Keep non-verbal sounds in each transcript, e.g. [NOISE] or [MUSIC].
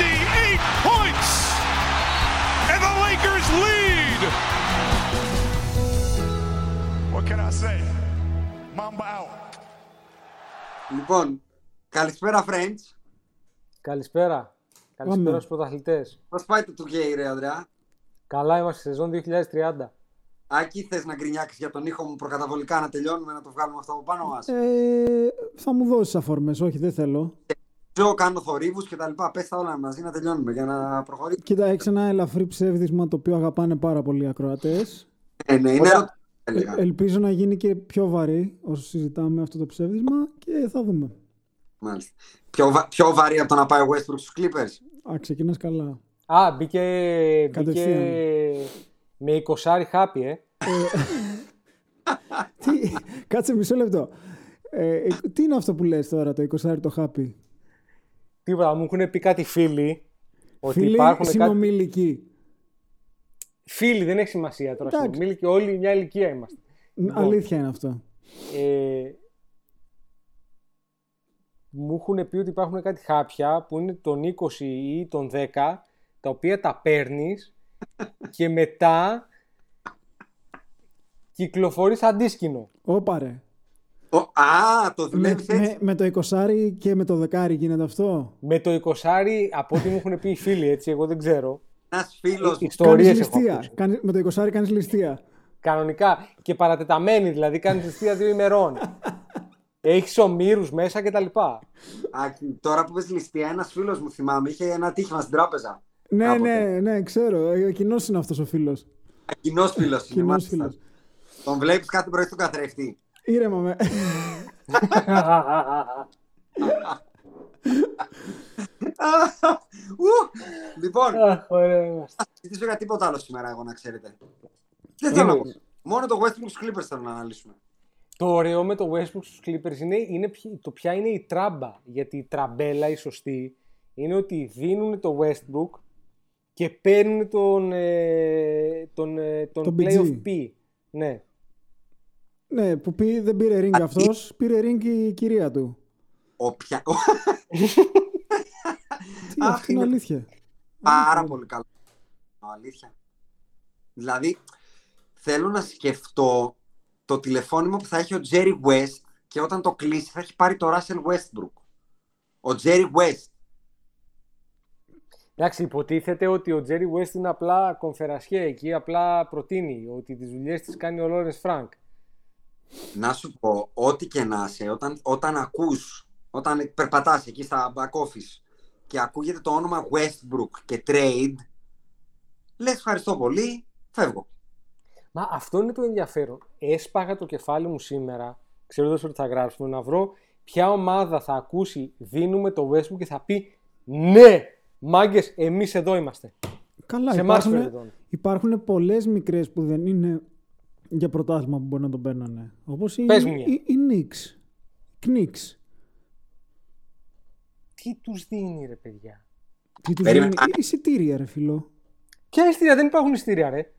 58 points! And the Lakers lead! What can I say? Mamba out. Λοιπόν, καλησπέρα friends. Καλησπέρα. Καλησπέρα Πάμε. στους πρωταθλητές. Πώς πάει το 2K ρε Ανδρέα; Καλά είμαστε σεζόν 2030. Άκη, θες να γκρινιάξεις για τον ήχο μου προκαταβολικά να τελειώνουμε να το βγάλουμε αυτό από πάνω μας; Ε, θα μου δώσεις αφορμές, όχι δεν θέλω. Ζω, κάνω θορύβους και τα λοιπά. Πες τα όλα μαζί να τελειώνουμε για να προχωρήσουμε. Κοίτα, έχεις ένα ελαφρύ ψεύδισμα το οποίο αγαπάνε πάρα πολλοί οι ακροατές. Ε, ναι, είναι Ωραία. ερωτή, έλεγα. Ε, ελπίζω να γίνει και πιο βαρύ όσο συζητάμε αυτό το ψεύδισμα και θα δούμε. Μάλιστα. Πιο, βα- πιο βαρύ από το να πάει ο Westbrook στους Clippers. Α, ξεκινάς καλά. Α, μπήκε, μπήκε Κατευθείαν. με 20 χάπι, ε. [LAUGHS] τι, κάτσε μισό λεπτό. Ε, ε, τι είναι αυτό που λες τώρα, το 20 το χάπι; Τίποτα, μου έχουν πει κάτι φίλοι. Ότι Φίλοι, υπάρχουν κάτι... συνομιλικοί. Φίλοι, δεν έχει σημασία τώρα. Εντάξει. Συνομήλικοι, όλοι μια ηλικία είμαστε. Λοιπόν. Αλήθεια είναι αυτό. Ε, μου έχουν πει ότι υπάρχουν κάτι χάπια που είναι των 20 ή των 10 τα οποία τα παίρνεις και μετά κυκλοφορείς αντίσκηνο. Όπα ρε. Ο, α, το Με, δουλεύεις έτσι. με, με το 20 και με το δεκάρι γίνεται αυτό; Με το 20 από ό,τι μου έχουν πει οι φίλοι, έτσι, εγώ δεν ξέρω. Ένας φίλος μου. Ιστορίες Κάνεις έχω ληστεία. ακούσει. Κάνεις- με το 20 κάνεις ληστεία. Κανονικά. Και παρατεταμένη, δηλαδή κάνεις ληστεία δύο ημερών. Έχεις ομήρους μέσα κτλ. Άκη, τώρα που πες ληστεία, ένας φίλος μου θυμάμαι, είχε ένα τύχημα στην τράπεζα. Ναι, Κάποτε. ναι, ναι, ξέρω. Ε, Κοινός είναι αυτός ο φίλος. Κοινός φίλος είναι. Κοινός μάλιστα. φίλος. Τον βλέπεις κάθε πρωί στον καθρέφτη. Ήρεμα με. Ου! λοιπόν, Αχ, ωραία είμαστε. θα συζητήσω για τίποτα άλλο σήμερα, εγώ να ξέρετε. Δεν θέλω να πω. Μόνο το Westbrook στους Clippers θέλω να αναλύσουμε. Το ωραίο με το Westbrook στους Clippers είναι, είναι ποιο- το ποια είναι η τράμπα. Γιατί η τραμπέλα, η σωστή, είναι ότι δίνουν το Westbrook και παίρνουν τον, ε, τον, ε, τον, Τον playoff PG. P. Ναι. Ναι, που πει, δεν πήρε ring αυτός, πήρε ring η κυρία του. Όποια... [LAUGHS] Τι, Αχ, αυτή είναι είναι- αλήθεια. Πάρα πολύ καλό. Αλήθεια. Δηλαδή, θέλω να σκεφτώ το τηλεφώνημα που θα έχει ο Jerry West και όταν το κλείσει θα έχει πάρει το Russell Westbrook. Ο Jerry West. Εντάξει, υποτίθεται ότι ο Τζέρι West είναι απλά κονφερανσιέ εκεί, απλά προτείνει ότι τις δουλειές τις κάνει ο Λόρενς Φρανκ. Να σου πω, ό,τι και να είσαι, όταν, όταν ακούς, όταν περπατάς εκεί στα back office και ακούγεται το όνομα Westbrook και trade, λες ευχαριστώ πολύ, φεύγω. Μα αυτό είναι το ενδιαφέρον. Έσπαγα το κεφάλι μου σήμερα, ξέροντα ότι θα γράψουμε, να βρω ποια ομάδα θα ακούσει δίνουμε το Westbrook και θα πει ναι, μάγκες, εμείς εδώ είμαστε. Καλά, Σε εμάς υπάρχουν, φέρε τον. υπάρχουν πολλές μικρές που δεν είναι για πρωτάθλημα που μπορεί να τον παίρνανε. Όπως η, Πες μου μια. η, η Knicks. Knicks. Τι τους δίνει ρε παιδιά; Τι τους Περίμενε. δίνει; Εισιτήρια, ρε φιλό. Ποια εισιτήρια, δεν υπάρχουν εισιτήρια ρε.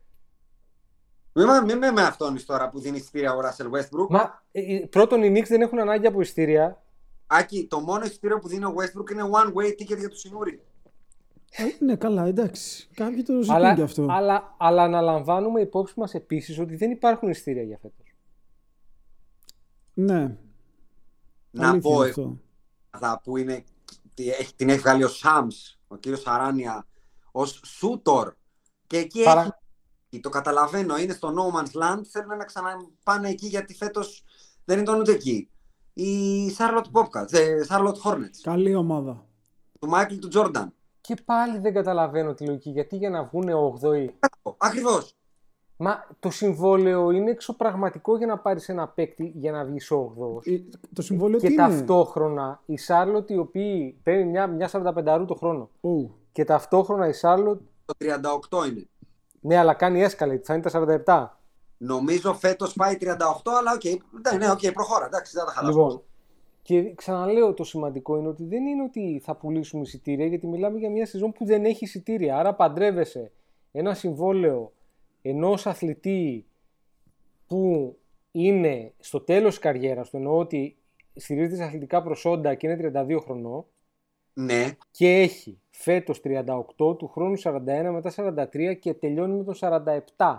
Μην, με- μην με με αυτόν τώρα που δίνεις εισιτήρια ο Ράσελ Westbrook. Μα ε, ε, πρώτον οι Knicks δεν έχουν ανάγκη από εισιτήρια. Άκη, το μόνο εισιτήριο που δίνει ο Westbrook είναι one way ticket για το Σινούρι. Ε, ναι, καλά, εντάξει. Κάποιοι το ζητούν Αλλά, και αυτό. αλλά, αλλά αναλαμβάνουμε υπόψη μας επίσης ότι δεν υπάρχουν εισιτήρια για φέτος. Ναι. Να αλήθεια πω είναι ε, αυτό. θα που είναι, τι έχει- την έχει βγάλει ο Σάμς, ο κύριος Αράνια, ως σούτορ. Και εκεί Παρα- έχει, το καταλαβαίνω, είναι στο No Man's Land, θέλουν να ξαναπάνε εκεί γιατί φέτος δεν ήταν ούτε εκεί. Η Charlotte Bobcats, ε, Charlotte Hornets, Καλή ομάδα. του Michael του Jordan. Και πάλι δεν καταλαβαίνω τη λογική. Γιατί για να βγουν 8η. Ακριβώς. Μα το συμβόλαιο είναι εξωπραγματικό για να πάρεις ένα παίκτη για να βγεις 8 Ε, Το συμβόλαιο Και τι είναι; ταυτόχρονα η Σάρλοτ η οποία παίρνει μια, μια 45 το χρόνο. Ου. Και ταυτόχρονα η Σάρλοτ, Το 38 είναι. ναι, αλλά κάνει escalate, θα είναι τα 47. Νομίζω φέτος πάει 38, αλλά οκ, ναι, ναι, οκ, προχώρα, εντάξει, δεν θα τα χαλάσω. Λοιπόν, και ξαναλέω το σημαντικό είναι ότι δεν είναι ότι θα πουλήσουμε εισιτήρια, γιατί μιλάμε για μια σεζόν που δεν έχει εισιτήρια. Άρα παντρεύεσαι ένα συμβόλαιο ενός αθλητή που είναι στο τέλος της καριέρας του, εννοώ ότι στηρίζεται σε αθλητικά προσόντα και είναι 32 χρονών, Ναι, και έχει φέτος 38, του χρόνου 41, μετά 43 και τελειώνει με το 47.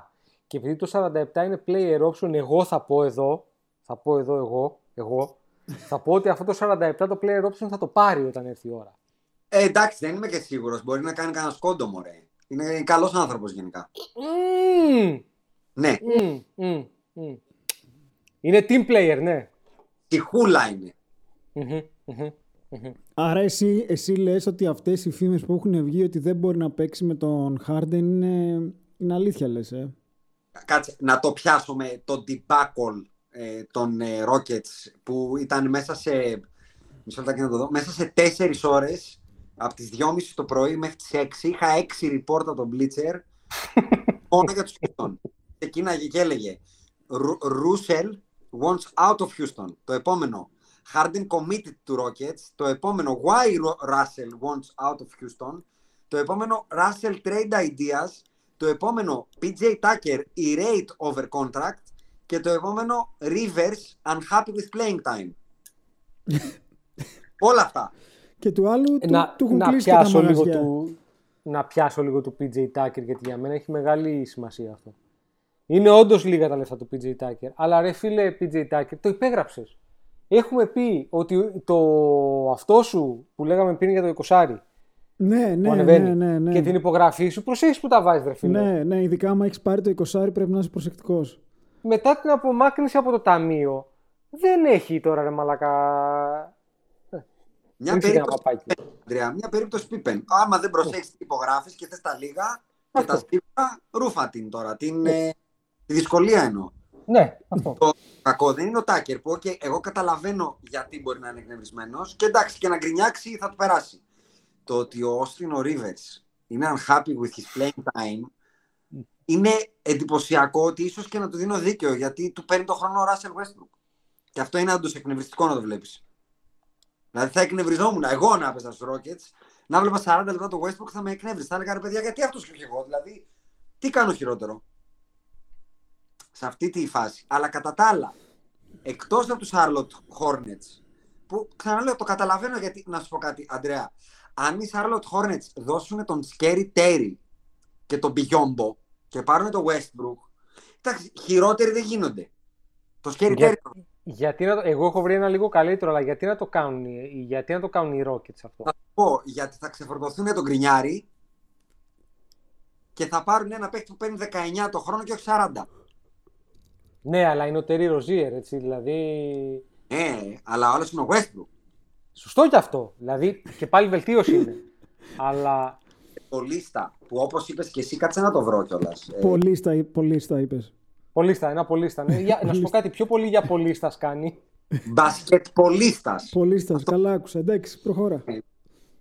Και επειδή το 47 είναι player option, εγώ θα πω εδώ, θα πω εδώ εγώ, εγώ, θα πω ότι αυτό το 47 το player option θα το πάρει όταν έρθει η ώρα. ε, εντάξει, δεν είμαι και σίγουρος, μπορεί να κάνει κανένας σκόντο, μωρέ. Είναι καλός άνθρωπος γενικά. Μμμ, Ναι, μμμ, μμμ, μμμ. Είναι team player, ναι. τυχούλα είναι. Μμμ, μμμ, μμμ. Άρα εσύ, εσύ λες ότι αυτές οι φήμες που έχουν βγει ότι δεν μπορεί να παίξει με τον Harden είναι, είναι αλήθεια λες, ε; Κάτσε, να το πιάσω με το debacle ε, των ε, Rockets που ήταν μέσα σε, μισό λεπτάκι να το δω, μέσα σε τέσσερις ώρες από τις 2.30 το πρωί μέχρι τις 6 είχα 6 report από τον Bleacher μόνο για τους Houston. Και εκείνα και έλεγε «Ru- Russell wants out of Houston. Το επόμενο Harden committed to Rockets. Το επόμενο Why Ru- Russell wants out of Houston. Το επόμενο Russell trade ideas. Το επόμενο PJ Tucker erate over contract. Και το επόμενο Rivers unhappy with playing time. [LAUGHS] Όλα αυτά. Και του άλλου του, να, του έχουν να, κλείσει και τα πιάσω λίγο μαγαζιά. του, να πιάσω λίγο του PJ Tucker γιατί για μένα έχει μεγάλη σημασία αυτό. Είναι όντως λίγα τα λεφτά του PJ Tucker. Αλλά ρε φίλε PJ Tucker, το υπέγραψες. Έχουμε πει ότι το αυτό σου που λέγαμε πριν για το 20 Ναι, που ναι, ανεβαίνει ναι, ναι, ναι. και την υπογραφή σου, προσέχεις που τα βάζεις, ρε φίλε. Ναι, ναι, ειδικά άμα έχεις πάρει το 20 πρέπει να είσαι προσεκτικός. Μετά την απομάκρυνση από το ταμείο, δεν έχει τώρα ρε μαλακά. Μια Δεν ξέρει ένα περίπτωση, παπάκι. Αντρέα, μια περίπτωση Pippen. Άμα δεν προσέχεις τι υπογράφεις και θες τα λίγα και τα σίγουρα, ρούφα την τώρα. Την, ε, τη δυσκολία εννοώ. Ναι, αυτό. Το κακό δεν είναι ο Τάκερ που okay, εγώ καταλαβαίνω γιατί μπορεί να είναι εκνευρισμένος και εντάξει και να γκρινιάξει θα του περάσει. Το ότι ο Όστιν ο Rivers είναι unhappy with his playing time είναι εντυπωσιακό ότι ίσως και να του δίνω δίκαιο γιατί του παίρνει το χρόνο ο Russell Westbrook. Και αυτό είναι όντω εκνευριστικό να το βλέπεις. Δηλαδή θα εκνευριζόμουν εγώ να έπαιζα στους Rockets, να βλέπα 40 λεπτά το Westbrook θα με εκνεύριζε. Θα έλεγα ρε παιδιά, γιατί αυτός και όχι εγώ. Δηλαδή, τι κάνω χειρότερο; Σε αυτή τη φάση. Αλλά κατά τα άλλα, εκτός από τους Charlotte Hornets, που ξαναλέω το καταλαβαίνω γιατί. Να σου πω κάτι, Αντρέα. Αν οι Charlotte Hornets δώσουν τον Scary Terry και τον Biombo και πάρουν τον Westbrook, εντάξει, χειρότεροι δεν γίνονται. Το Scary Για- Terry. Γιατί να το... Εγώ έχω βρει ένα λίγο καλύτερο, αλλά γιατί να το κάνουν, οι- γιατί να το κάνουν οι Rockets αυτό; Θα σου πω γιατί θα ξεφορτωθούν τον Γκρινιάρη και θα πάρουν ένα παίκτη που παίρνει 19 το χρόνο και όχι 40. Ναι, αλλά είναι ο Terry Rozier, έτσι, δηλαδή... Ε, αλλά όλο είναι ο Westbrook. Σωστό κι αυτό. Δηλαδή και πάλι βελτίωση είναι. [LAUGHS] αλλά Το λίστα που όπως είπες και εσύ, κάτσε να το βρω κιόλας. Πολύ στα, πολύ στα είπες. πολίστα, ένα πολίστα. Ναι. Για, να σου πω κάτι πιο πολύ για πολίστας κάνει. Μπασκετπολίστας. Πολύ στα. Καλά άκουσα. Εντάξει, προχώρα.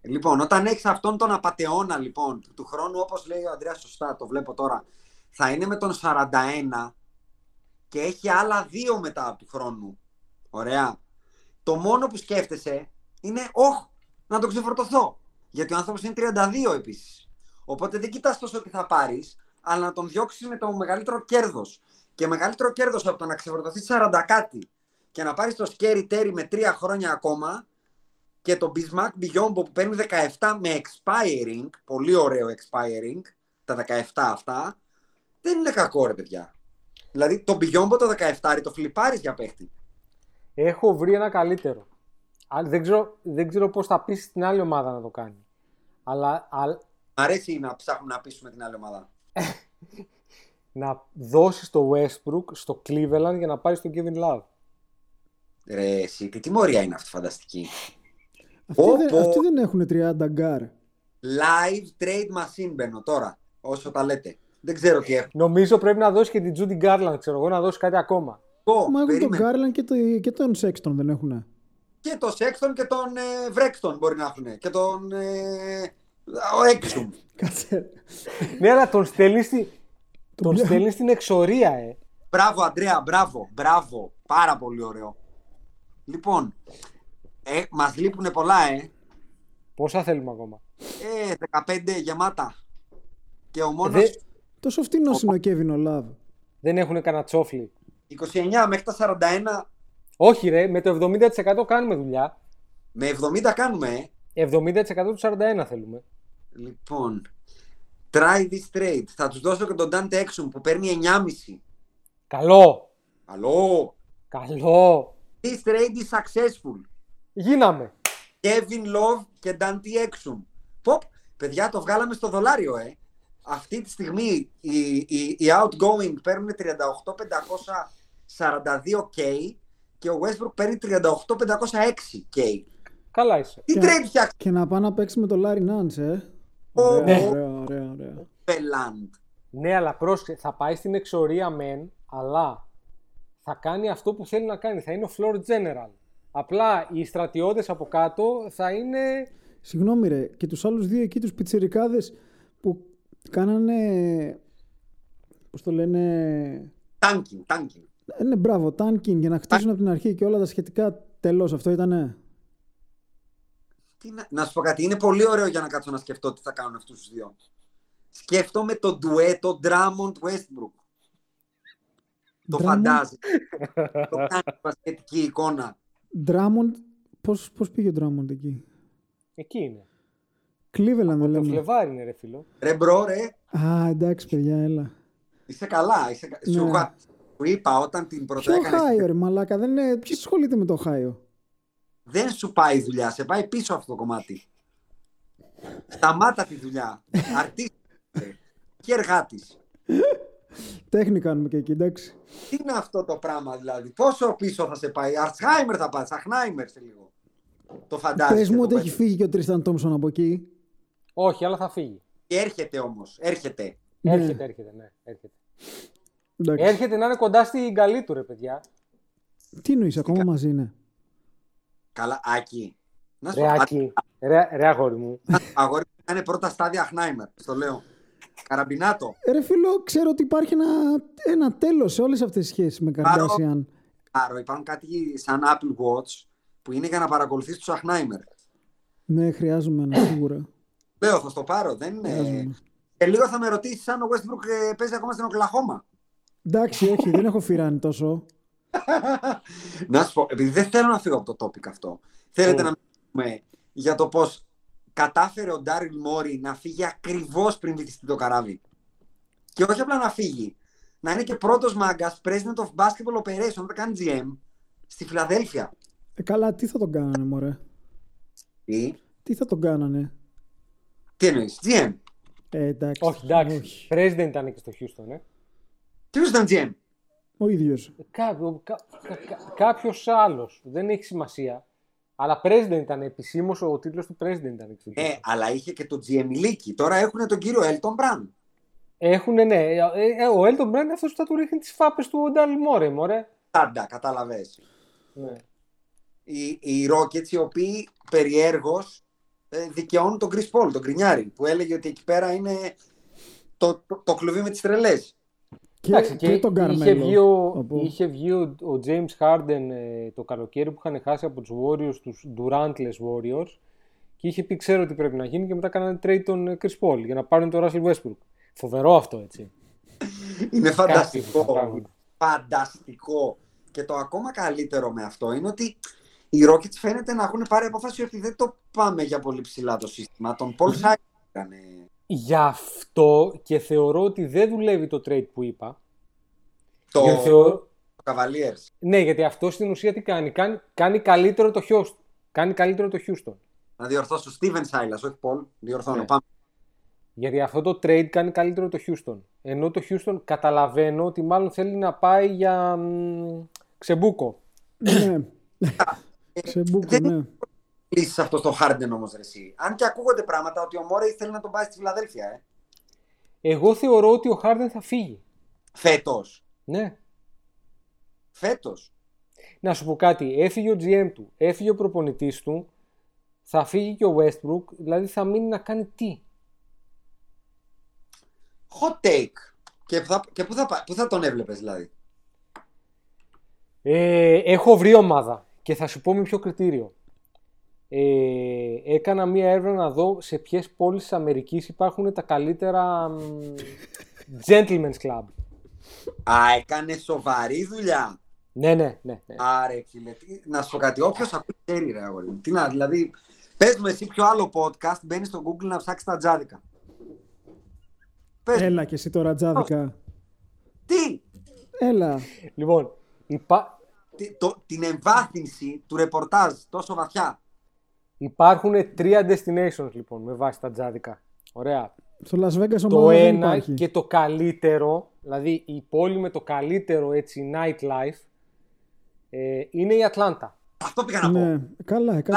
Λοιπόν, όταν έχεις αυτόν τον απαταιώνα λοιπόν, που του χρόνου, όπως λέει ο Αντρέα, σωστά, το βλέπω τώρα, θα είναι με τον 41 και έχει άλλα δύο μετά του χρόνου. Ωραία. Το μόνο που σκέφτεσαι είναι, όχ, να τον ξεφορτωθώ. Γιατί ο άνθρωπος είναι 32 επίσης. Οπότε δεν κοιτάς τόσο τι θα πάρεις, αλλά να τον διώξεις με το μεγαλύτερο κέρδος. Και μεγαλύτερο κέρδος από το να ξεφορτωθείς 40 κάτι και να πάρεις το Scary Terry με 3 χρόνια ακόμα και το Bismarck Biombo που παίρνει 17 με expiring, πολύ ωραίο expiring, τα 17 αυτά, δεν είναι κακό ρε παιδιά. Δηλαδή το Biombo το 17 το φλιπάρεις για παίχτη. Έχω βρει ένα καλύτερο. Α, Δεν ξέρω, δεν ξέρω πώς θα πείσει την άλλη ομάδα να το κάνει. Αλλά, α- Μ' αρέσει να ψάχνουμε να πείσουμε την άλλη ομάδα. [LAUGHS] να δώσεις το Westbrook στο Cleveland για να πάρεις τον Kevin Love. Ρε εσύ, τι τιμωρία είναι αυτή φανταστική. Αυτοί, Πω, δεν, πω. αυτοί δεν έχουν 30 γκαρντ. Live trade machine μπαίνω τώρα, όσο τα λέτε. Δεν ξέρω τι έχω. Νομίζω πρέπει να δώσεις και την Judy Garland, ξέρω εγώ, να δώσεις κάτι ακόμα. Πω, Μα έχουν τον περίμενε. Γκάρλαντ και, το, και τον Σέξτον δεν έχουν. Και το Sexton και τον ε, Βρέξτον μπορεί να έχουν. Και τον ε, ο Έξουμ. Κάτσε. ναι, αλλά τον στέλνει, στη... τον πια- στέλνει στην εξορία, ε. Μπράβο, Αντρέα, μπράβο, μπράβο. Πάρα πολύ ωραίο. Λοιπόν, ε, μας λείπουν πολλά, ε. Πόσα θέλουμε ακόμα; Ε, 15 γεμάτα. Και ο μόνος Δε- Τόσο φτηνός είναι ο Κέβιν ο Λαβ. Δεν έχουν κανένα τσόφλι. 29 μέχρι τα 41 Όχι ρε, με το 70% κάνουμε δουλειά. με 70 κάνουμε, ε. 70% του 41 θέλουμε. Λοιπόν, try this trade. Θα τους δώσω και τον Dante Exum που παίρνει 9,5. Καλό. Αλό. Καλό. This trade is successful. Γίναμε. Kevin Love και Dante Exum. Ποπ, παιδιά το βγάλαμε στο δολάριο, ε. Αυτή τη στιγμή οι, οι, οι outgoing παίρνουν 38,542k και ο Westbrook παίρνει 38,506k. Καλά είσαι. Τι Και- trade φτιάξει Και να πάει να παίξει με τον Λάρι Νάνς, ε. Ω, Ωραία, ω. ωραία, ωραία, ωραία. Πελάντ. Ναι, αλλά πρόσεχε, θα πάει στην εξορία μεν, αλλά θα κάνει αυτό που θέλει να κάνει. Θα είναι ο floor general. Απλά οι στρατιώτες από κάτω θα είναι... Συγγνώμη ρε, και τους άλλους δύο εκεί τους πιτσιρικάδες που κάνανε, πώς το λένε, Tanking, tanking. ε, ναι μπράβο, tanking για να χτίσουν από την αρχή και όλα τα σχετικά τέλος, αυτό ήτανε. Τι να, να σου πω κάτι, είναι πολύ ωραίο για να κάτσω να σκεφτώ τι θα κάνουν αυτούς τους δύο. Σκέφτομαι το ντουέτο Drummond Westbrook. Το Drummond? φαντάζει. το κάνει μπασκετική εικόνα. Drummond, πώς, πώς πήγε ο Drummond εκεί; Εκεί είναι. Cleveland δεν Το λέμε. Φλεβάρι είναι ρε φίλο. Ρε bro, ρε, Α, εντάξει παιδιά, έλα. είσαι καλά. Είσαι... κα- Σου, Ναι. είχα- σου είπα όταν την πρώτα Ποιο έκανες, Ohio ρε μαλάκα, δεν είναι... ποιος ασχολείται με το Ohio; Δεν σου πάει η δουλειά, σε πάει πίσω αυτό το κομμάτι. Σταμάτα τη δουλειά. Αρτίστη. και εργάτης. Τέχνη κάνουμε και εκεί, εντάξει. Τι είναι αυτό το πράγμα δηλαδή, πόσο πίσω θα σε πάει, Αρτσχάιμερ θα πάει, Σαχνάιμερ σε λίγο. Το φαντάζεσαι. Πες μου το ότι παιδί. έχει φύγει και ο Τρισταν Τόμσον από εκεί. Όχι, αλλά θα φύγει. Και έρχεται όμως, έρχεται. Ναι. Έρχεται, έρχεται, ναι. Έρχεται. Εντάξει. έρχεται να είναι κοντά στην καλή του ρε παιδιά. Τι εννοείς, ακόμα μαζί είναι. Καλά, Άκη. Να σου Ρε πω, Άκη, ρε, ρε αγόρι μου. αγόρι μου, είναι πρώτα στάδια Χνάιμερ, στο λέω. Καραμπινάτο. Ε, Ρε φίλο, ξέρω ότι υπάρχει ένα, ένα τέλος σε όλες αυτές τις σχέσεις με Πάρω. Kardashian. Άρα υπάρχουν κάτι σαν Apple Watch που είναι για να παρακολουθείς τους Αχνάιμερ. Ναι, χρειάζομαι ένα σίγουρα. Λέω, θα στο πάρω, δεν είναι. Χρειάζομαι. Και λίγο θα με ρωτήσεις αν ο Westbrook ε, παίζει ακόμα στην Οκλαχώμα. Εντάξει, όχι, δεν έχω φυράνει τόσο. Να σου πω, επειδή δεν θέλω να φύγω από το topic αυτό. Θέλετε να μιλήσουμε για το πώς κατάφερε ο Ντάριλ Μόρι να φύγει ακριβώς πριν βυθιστεί το καράβι. Και όχι απλά να φύγει. Να είναι και πρώτος μάγκας President of Basketball Operations, να τα κάνει GM, στη Φιλαδέλφια. Ε, καλά, τι θα τον κάνανε, μωρέ; Τι, Τι θα τον κάνανε; τι εννοείς, GM. Ε, εντάξει. Όχι, εντάξει. όχι. President ήταν και στο Houston, ε. Ποιος ήταν GM. Ο ίδιος. Κάποιο, κα, κα, κα, κάποιος άλλος. Δεν έχει σημασία. Αλλά president ήταν επισήμως ο τίτλος του president ήταν. εκεί στο Ε, Houston. αλλά είχε και το GM Λίκη. Τώρα έχουν τον κύριο Elton Brand. Έχουν, ναι. Ε, ε, ο Elton Brand είναι αυτός που θα του ρίχνει τις φάπες του Ντάλι Μόρε, μωρέ. Πάντα, κατάλαβες. Ναι. οι, οι Rockets οι οποίοι περιέργως ε, δικαιώνουν τον Chris Paul, τον Κρινιάρη, που έλεγε ότι εκεί πέρα είναι το, το, το κλουβί με τις τρελές. Και, Εντάξει, και, τον είχε Καρμέλο. βγει, ο, από- είχε βγει ο, ο James Harden ε, το καλοκαίρι που είχαν χάσει από τους Warriors, τους Durantless Warriors και είχε πει ξέρω τι πρέπει να γίνει και μετά κάνανε trade τον ε, Chris Paul για να πάρουν τον Russell Westbrook. Φοβερό αυτό έτσι. Είναι φανταστικό. πράγματα. Φανταστικό. Και το ακόμα καλύτερο με αυτό είναι ότι οι Rockets φαίνεται να έχουν πάρει απόφαση ότι δεν το πάμε για πολύ ψηλά το σύστημα. Τον Paul Siakam έκανε. Γι' αυτό και θεωρώ ότι δεν δουλεύει το trade που είπα. Το Γιατί θεωρώ- Cavaliers. Ναι, γιατί αυτό στην ουσία τι κάνει; Κάνει, κάνει καλύτερο το Houston. Κάνει καλύτερο το Houston. Να διορθώσω Steven Silas, όχι Paul. Διορθώνω. Ναι. Πάμε. Γιατί αυτό το trade κάνει καλύτερο το Houston. Ενώ το Houston καταλαβαίνω ότι μάλλον θέλει να πάει για μ, ξεμπούκο. ναι. Σε μπούκο, δεν- ναι. Λύσει αυτό στο Harden όμως, εσύ. Αν και ακούγονται πράγματα ότι ο Μόρεϊ θέλει να τον πάει στη Φιλαδέλφια, ε. Εγώ θεωρώ ότι ο Harden θα φύγει. Φέτος. Ναι. Φέτος. Να σου πω κάτι. Έφυγε ο GM του, έφυγε ο προπονητής του, θα φύγει και ο Westbrook, δηλαδή θα μείνει να κάνει τι. Hot take. Και, που θα, και πού, θα, πά- πού θα τον έβλεπες, δηλαδή. Ε, έχω βρει ομάδα και θα σου πω με ποιο κριτήριο. Ε, έκανα μία έρευνα να δω σε ποιες πόλεις της Αμερικής υπάρχουν τα καλύτερα μ, [LAUGHS] gentlemen's club. Α, έκανε σοβαρή δουλειά. Ναι, ναι, ναι. ναι. Άρε, φίλε. τι- Να σου πω κάτι. Όποιος ακούει ξέρει, ρε αγόρι μου. Τι να, δηλαδή. Πες μου εσύ ποιο άλλο podcast μπαίνει στο Google να ψάξεις τα τζάδικα. Πες μου, Έλα και εσύ τώρα τζάδικα. τι, Λοιπόν, υπά... τι- το, την εμβάθυνση του ρεπορτάζ τόσο βαθιά. Υπάρχουν τρία destinations λοιπόν με βάση τα τζάδικα. Ωραία. Στο Las Vegas Το ομάδα δεν ένα υπάρχει. και το καλύτερο, δηλαδή η πόλη με το καλύτερο έτσι nightlife ε, είναι η Ατλάντα. Αυτό πήγα να πω. Ναι, καλά, 100%.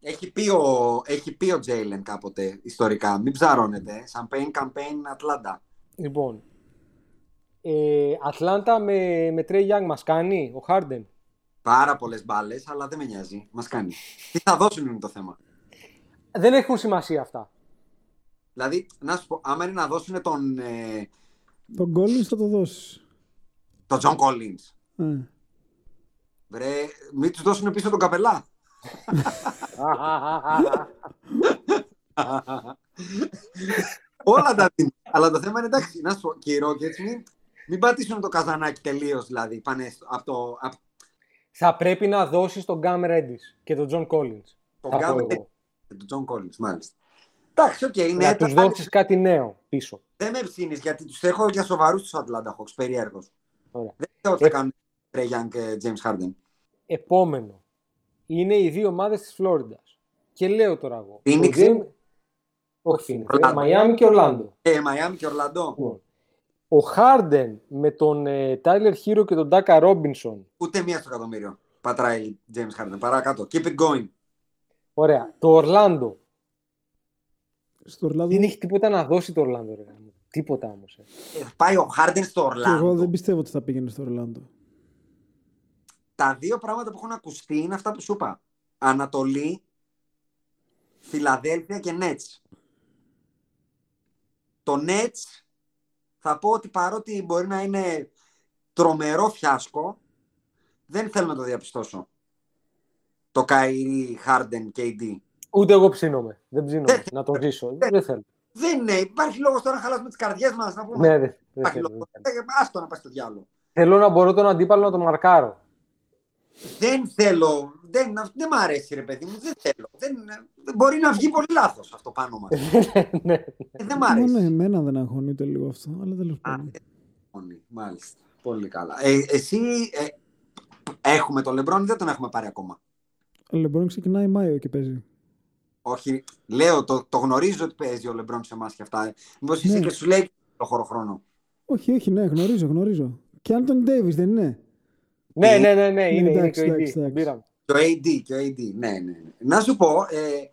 Έχει πει ο, έχει πει ο Τζέιλεν κάποτε ιστορικά. Μην ψαρώνετε. Champagne campaign Atlanta. Λοιπόν, ε, Ατλάντα με, με Trey Young μας κάνει ο Harden. Πάρα πολλές μπάλες, αλλά δεν με νοιάζει. Μας κάνει. Τι θα δώσουν είναι το θέμα. Δεν έχουν σημασία αυτά. Δηλαδή, να σου πω, άμα είναι να δώσουν τον, ε, Τον Collins θα το δώσεις. τον John Collins. Ε. Βρε, μην τους δώσουν πίσω τον Καπέλα. Όλα τα δίνουν. Αλλά το θέμα είναι εντάξει, να σου πω, και οι Rockets μην, μην πατήσουν το καζανάκι τελείως δηλαδή. Πάνε στο- από το, από Θα πρέπει να δώσεις τον Cam Reddish και τον John Collins. το θα πω Gavin εγώ. και τον John Collins, μάλιστα. Εντάξει, οκ, είναι να τους έτοιμα. δώσεις κάτι νέο πίσω. Δεν με ψήνεις γιατί τους έχω για σοβαρούς τους Atlanta Hawks. Περίεργος. Ωραία. Δεν ξέρω τι θα κάνουν Trey Young και James Harden. Επόμενο. Είναι οι δύο ομάδες της Φλόριντας. Και λέω τώρα εγώ. Phoenix. ο James- Όχι, Phoenix. Orlando. Μαϊάμι και Ορλάντο. Ε, Miami και Orlando. Λοιπόν, Ο Harden με τον ε, Tyler Hero και τον Ντάκα Ρόμπινσον. Ούτε μία στο εκατομμύριο. Πατράει James Harden. Παρακάτω. Keep it going. Ωραία. Το Ορλάντο. Στο Ορλάντο. Δεν έχει τίποτα να δώσει το Ορλάντο. Ρε. γάμο. Τίποτα όμως. Ε. Ε, πάει ο Harden στο Και εγώ Orlando. δεν πιστεύω ότι θα πήγαινε στο Ορλάντο. Τα δύο πράγματα που έχουν ακουστεί είναι αυτά που σου είπα. Ανατολή, Φιλαδέλφια και Nets. Το Nets θα πω ότι παρότι μπορεί να είναι τρομερό φιάσκο, δεν θέλω να το διαπιστώσω. Το Kyrie, Harden, KD. Ούτε εγώ ψήνομαι. Δεν ψήνομαι Δεν- να το ζήσω. Δεν θέλω. Δεν είναι. Υπάρχει λόγος τώρα να χαλάσουμε τις καρδιές μας. Να πούμε. Ναι, δεν, δεν Υπάρχει θέλω. λόγος. δεν θέλω. Ε, Άστο να πάει στο διάλογο. Θέλω να μπορώ τον αντίπαλο να τον μαρκάρω. Δεν θέλω. Δεν, δεν μ' αρέσει, ρε παιδί μου. Δεν θέλω. Δεν, δεν μπορεί να βγει πολύ λάθος αυτό πάνω μας. [LAUGHS] ναι. δεν μ' αρέσει. Μόνο εμένα δεν αγχώνει ούτε λίγο αυτό. Αλλά τέλος Α, πάντων. δεν- Μάλιστα. Πολύ καλά. Ε, εσύ ε, έχουμε τον Λεμπρόν ή δεν τον έχουμε πάρει ακόμα; Ο Λεμπρόν ξεκινάει Μάιο και παίζει. Όχι, λέω, το, το γνωρίζω ότι παίζει ο Λεμπρόν σε εμάς και αυτά. Μήπως είσαι Ναι. και σου λέει το χωροχρόνο. Όχι, όχι, ναι, γνωρίζω, γνωρίζω. Και Άντων Ντέιβις δεν είναι; ναι, ναι, ναι, ναι, είναι, είναι εντάξει, και ο AD. εντάξει, Τον εντάξει. Πήραμε. Και ο AD, και ο AD. Ναι, ναι, ναι. Να σου πω, ε,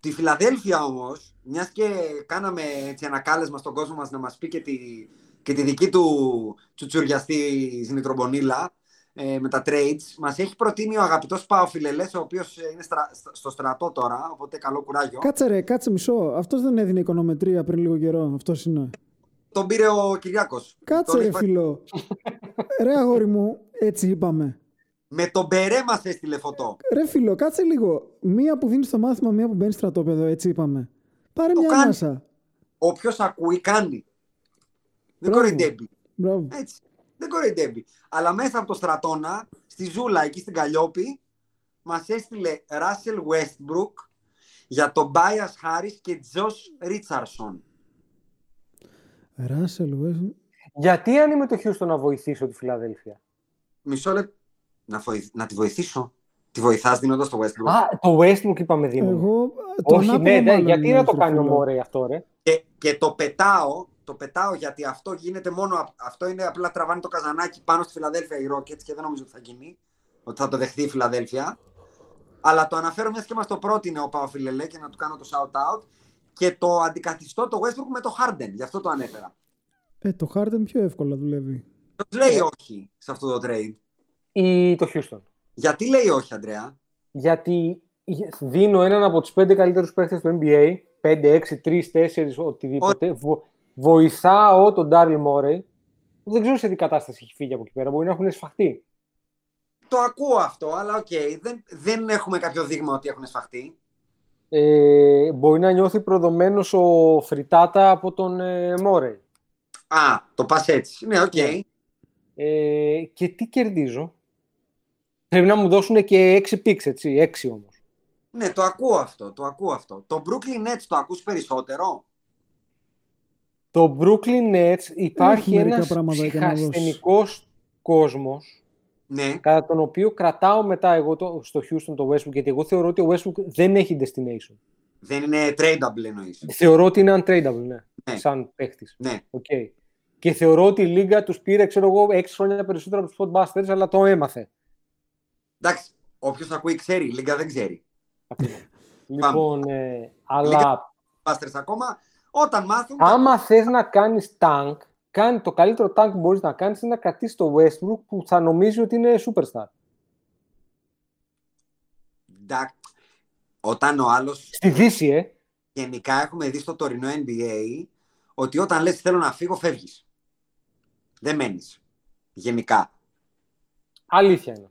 τη Φιλαδέλφια όμως, μιας και κάναμε έτσι, ένα κάλεσμα στον κόσμο μας να μας πει και τη, και τη δική του τσουτσουριαστή Ζηνητρομπονίλα ε, με τα trades, μας έχει προτείνει ο αγαπητός Πάο Φιλελές, ο οποίος είναι στρα, στο στρατό τώρα, οπότε καλό κουράγιο. Κάτσε ρε, κάτσε μισό. Αυτός δεν έδινε οικονομετρία πριν λίγο καιρό. Αυτός είναι. Τον πήρε ο Κυριάκος. Κάτσε ρε, φίλο. [LAUGHS] ρε, αγόρι μου, έτσι είπαμε. Με τον Μπερέ μα έστειλε φωτό. Ρε φίλο, κάτσε λίγο. Μία που δίνει το μάθημα, μία που μπαίνει στρατόπεδο, έτσι είπαμε. Πάρε Το μια κάνει. ανάσα. Όποιος ακούει, κάνει. Δεν Μπράβο. κοροϊδεύει. Μπράβο. Έτσι. Δεν κοροϊδεύει. Αλλά μέσα από το στρατόνα, στη Ζούλα, εκεί στην Καλλιόπη, μας έστειλε Ράσελ Westbrook για τον Μπάιας Χάρις και Τζος Ρίτσαρσον. Ράσελ Westbrook. Γιατί αν είμαι το Houston να βοηθήσω τη Φιλαδέλφια; Μισό λεπτό. Να, βοηθ- να τη βοηθήσω. Τη βοηθάς δίνοντας το Westbrook; Α, το Westbrook είπαμε δίνουμε. Εγώ. το Όχι, ανάποδο ναι, ναι, μάλλον γιατί είναι, να το ρε κάνει ο φίλε. Μόρεϊ αυτό, ρε. Και, και το πετάω, το πετάω γιατί αυτό γίνεται μόνο. απ- Αυτό είναι απλά τραβάνει το καζανάκι πάνω στη Φιλαδέλφια οι Rockets και δεν νομίζω ότι θα γίνει. Ότι θα το δεχθεί η Φιλαδέλφια. Αλλά το αναφέρω μιας και μας το πρότεινε ο Παοφιλελέ και να του κάνω το shout out. Και το αντικαθιστώ το Westbrook με το Harden. Γι' αυτό το ανέφερα. Ε, το Harden πιο εύκολα δουλεύει. Το λέει όχι σε αυτό το trade. Ή το Houston. Γιατί λέει όχι, Αντρέα; Γιατί δίνω έναν από τους πέντε καλύτερους παίχτες του NBA, 5, 6, 3, 4, οτιδήποτε. Βο- βοηθάω τον Ντάριλ Μόρεϊ, που δεν ξέρω σε τι κατάσταση έχει φύγει από εκεί πέρα. Μπορεί να έχουν σφαχτεί. Το ακούω αυτό, αλλά οκ, δεν, δεν έχουμε κάποιο δείγμα ότι έχουν σφαχτεί. Ε, μπορεί να νιώθει προδομένος ο Φριτάτα από τον ε, Μόρεϊ. Α, το πας έτσι. Ναι, οκ. Ναι. Ε, και τι κερδίζω; Πρέπει να μου δώσουν και 6 picks, έτσι. 6 όμως. Ναι, το ακούω αυτό, το ακούω αυτό. Το Brooklyn Nets το ακούς περισσότερο; Το Brooklyn Nets υπάρχει μερικά ένας πράγματα για να δώσεις. ψυχασθενικός κόσμος Ναι. κατά τον οποίο κρατάω μετά εγώ το, στο Houston το Westbrook γιατί εγώ θεωρώ ότι ο Westbrook δεν έχει destination. Δεν είναι tradable εννοείς. Θεωρώ ότι είναι untradeable, ναι, Ναι. σαν παίχτης. Ναι. Okay. Και θεωρώ ότι η Λίγκα τους πήρε, ξέρω εγώ, 6 χρόνια περισσότερο από τους Spotbusters, αλλά το έμαθε. Εντάξει, όποιος ακούει ξέρει, η Λίγκα δεν ξέρει. [LAUGHS] λοιπόν, ε, αλλά Busters ακόμα, όταν μάθουν... άμα θες να κάνεις tank, κάνει, το καλύτερο tank που μπορείς να κάνεις είναι να κρατήσεις το Westbrook που θα νομίζει ότι είναι superstar. Εντάξει, όταν ο άλλος... Στη Δύση, ε. Γενικά έχουμε δει στο τωρινό NBA ότι όταν λες θέλω να φύγω, φεύγεις. Δεν μένεις. Γενικά. Αλήθεια είναι.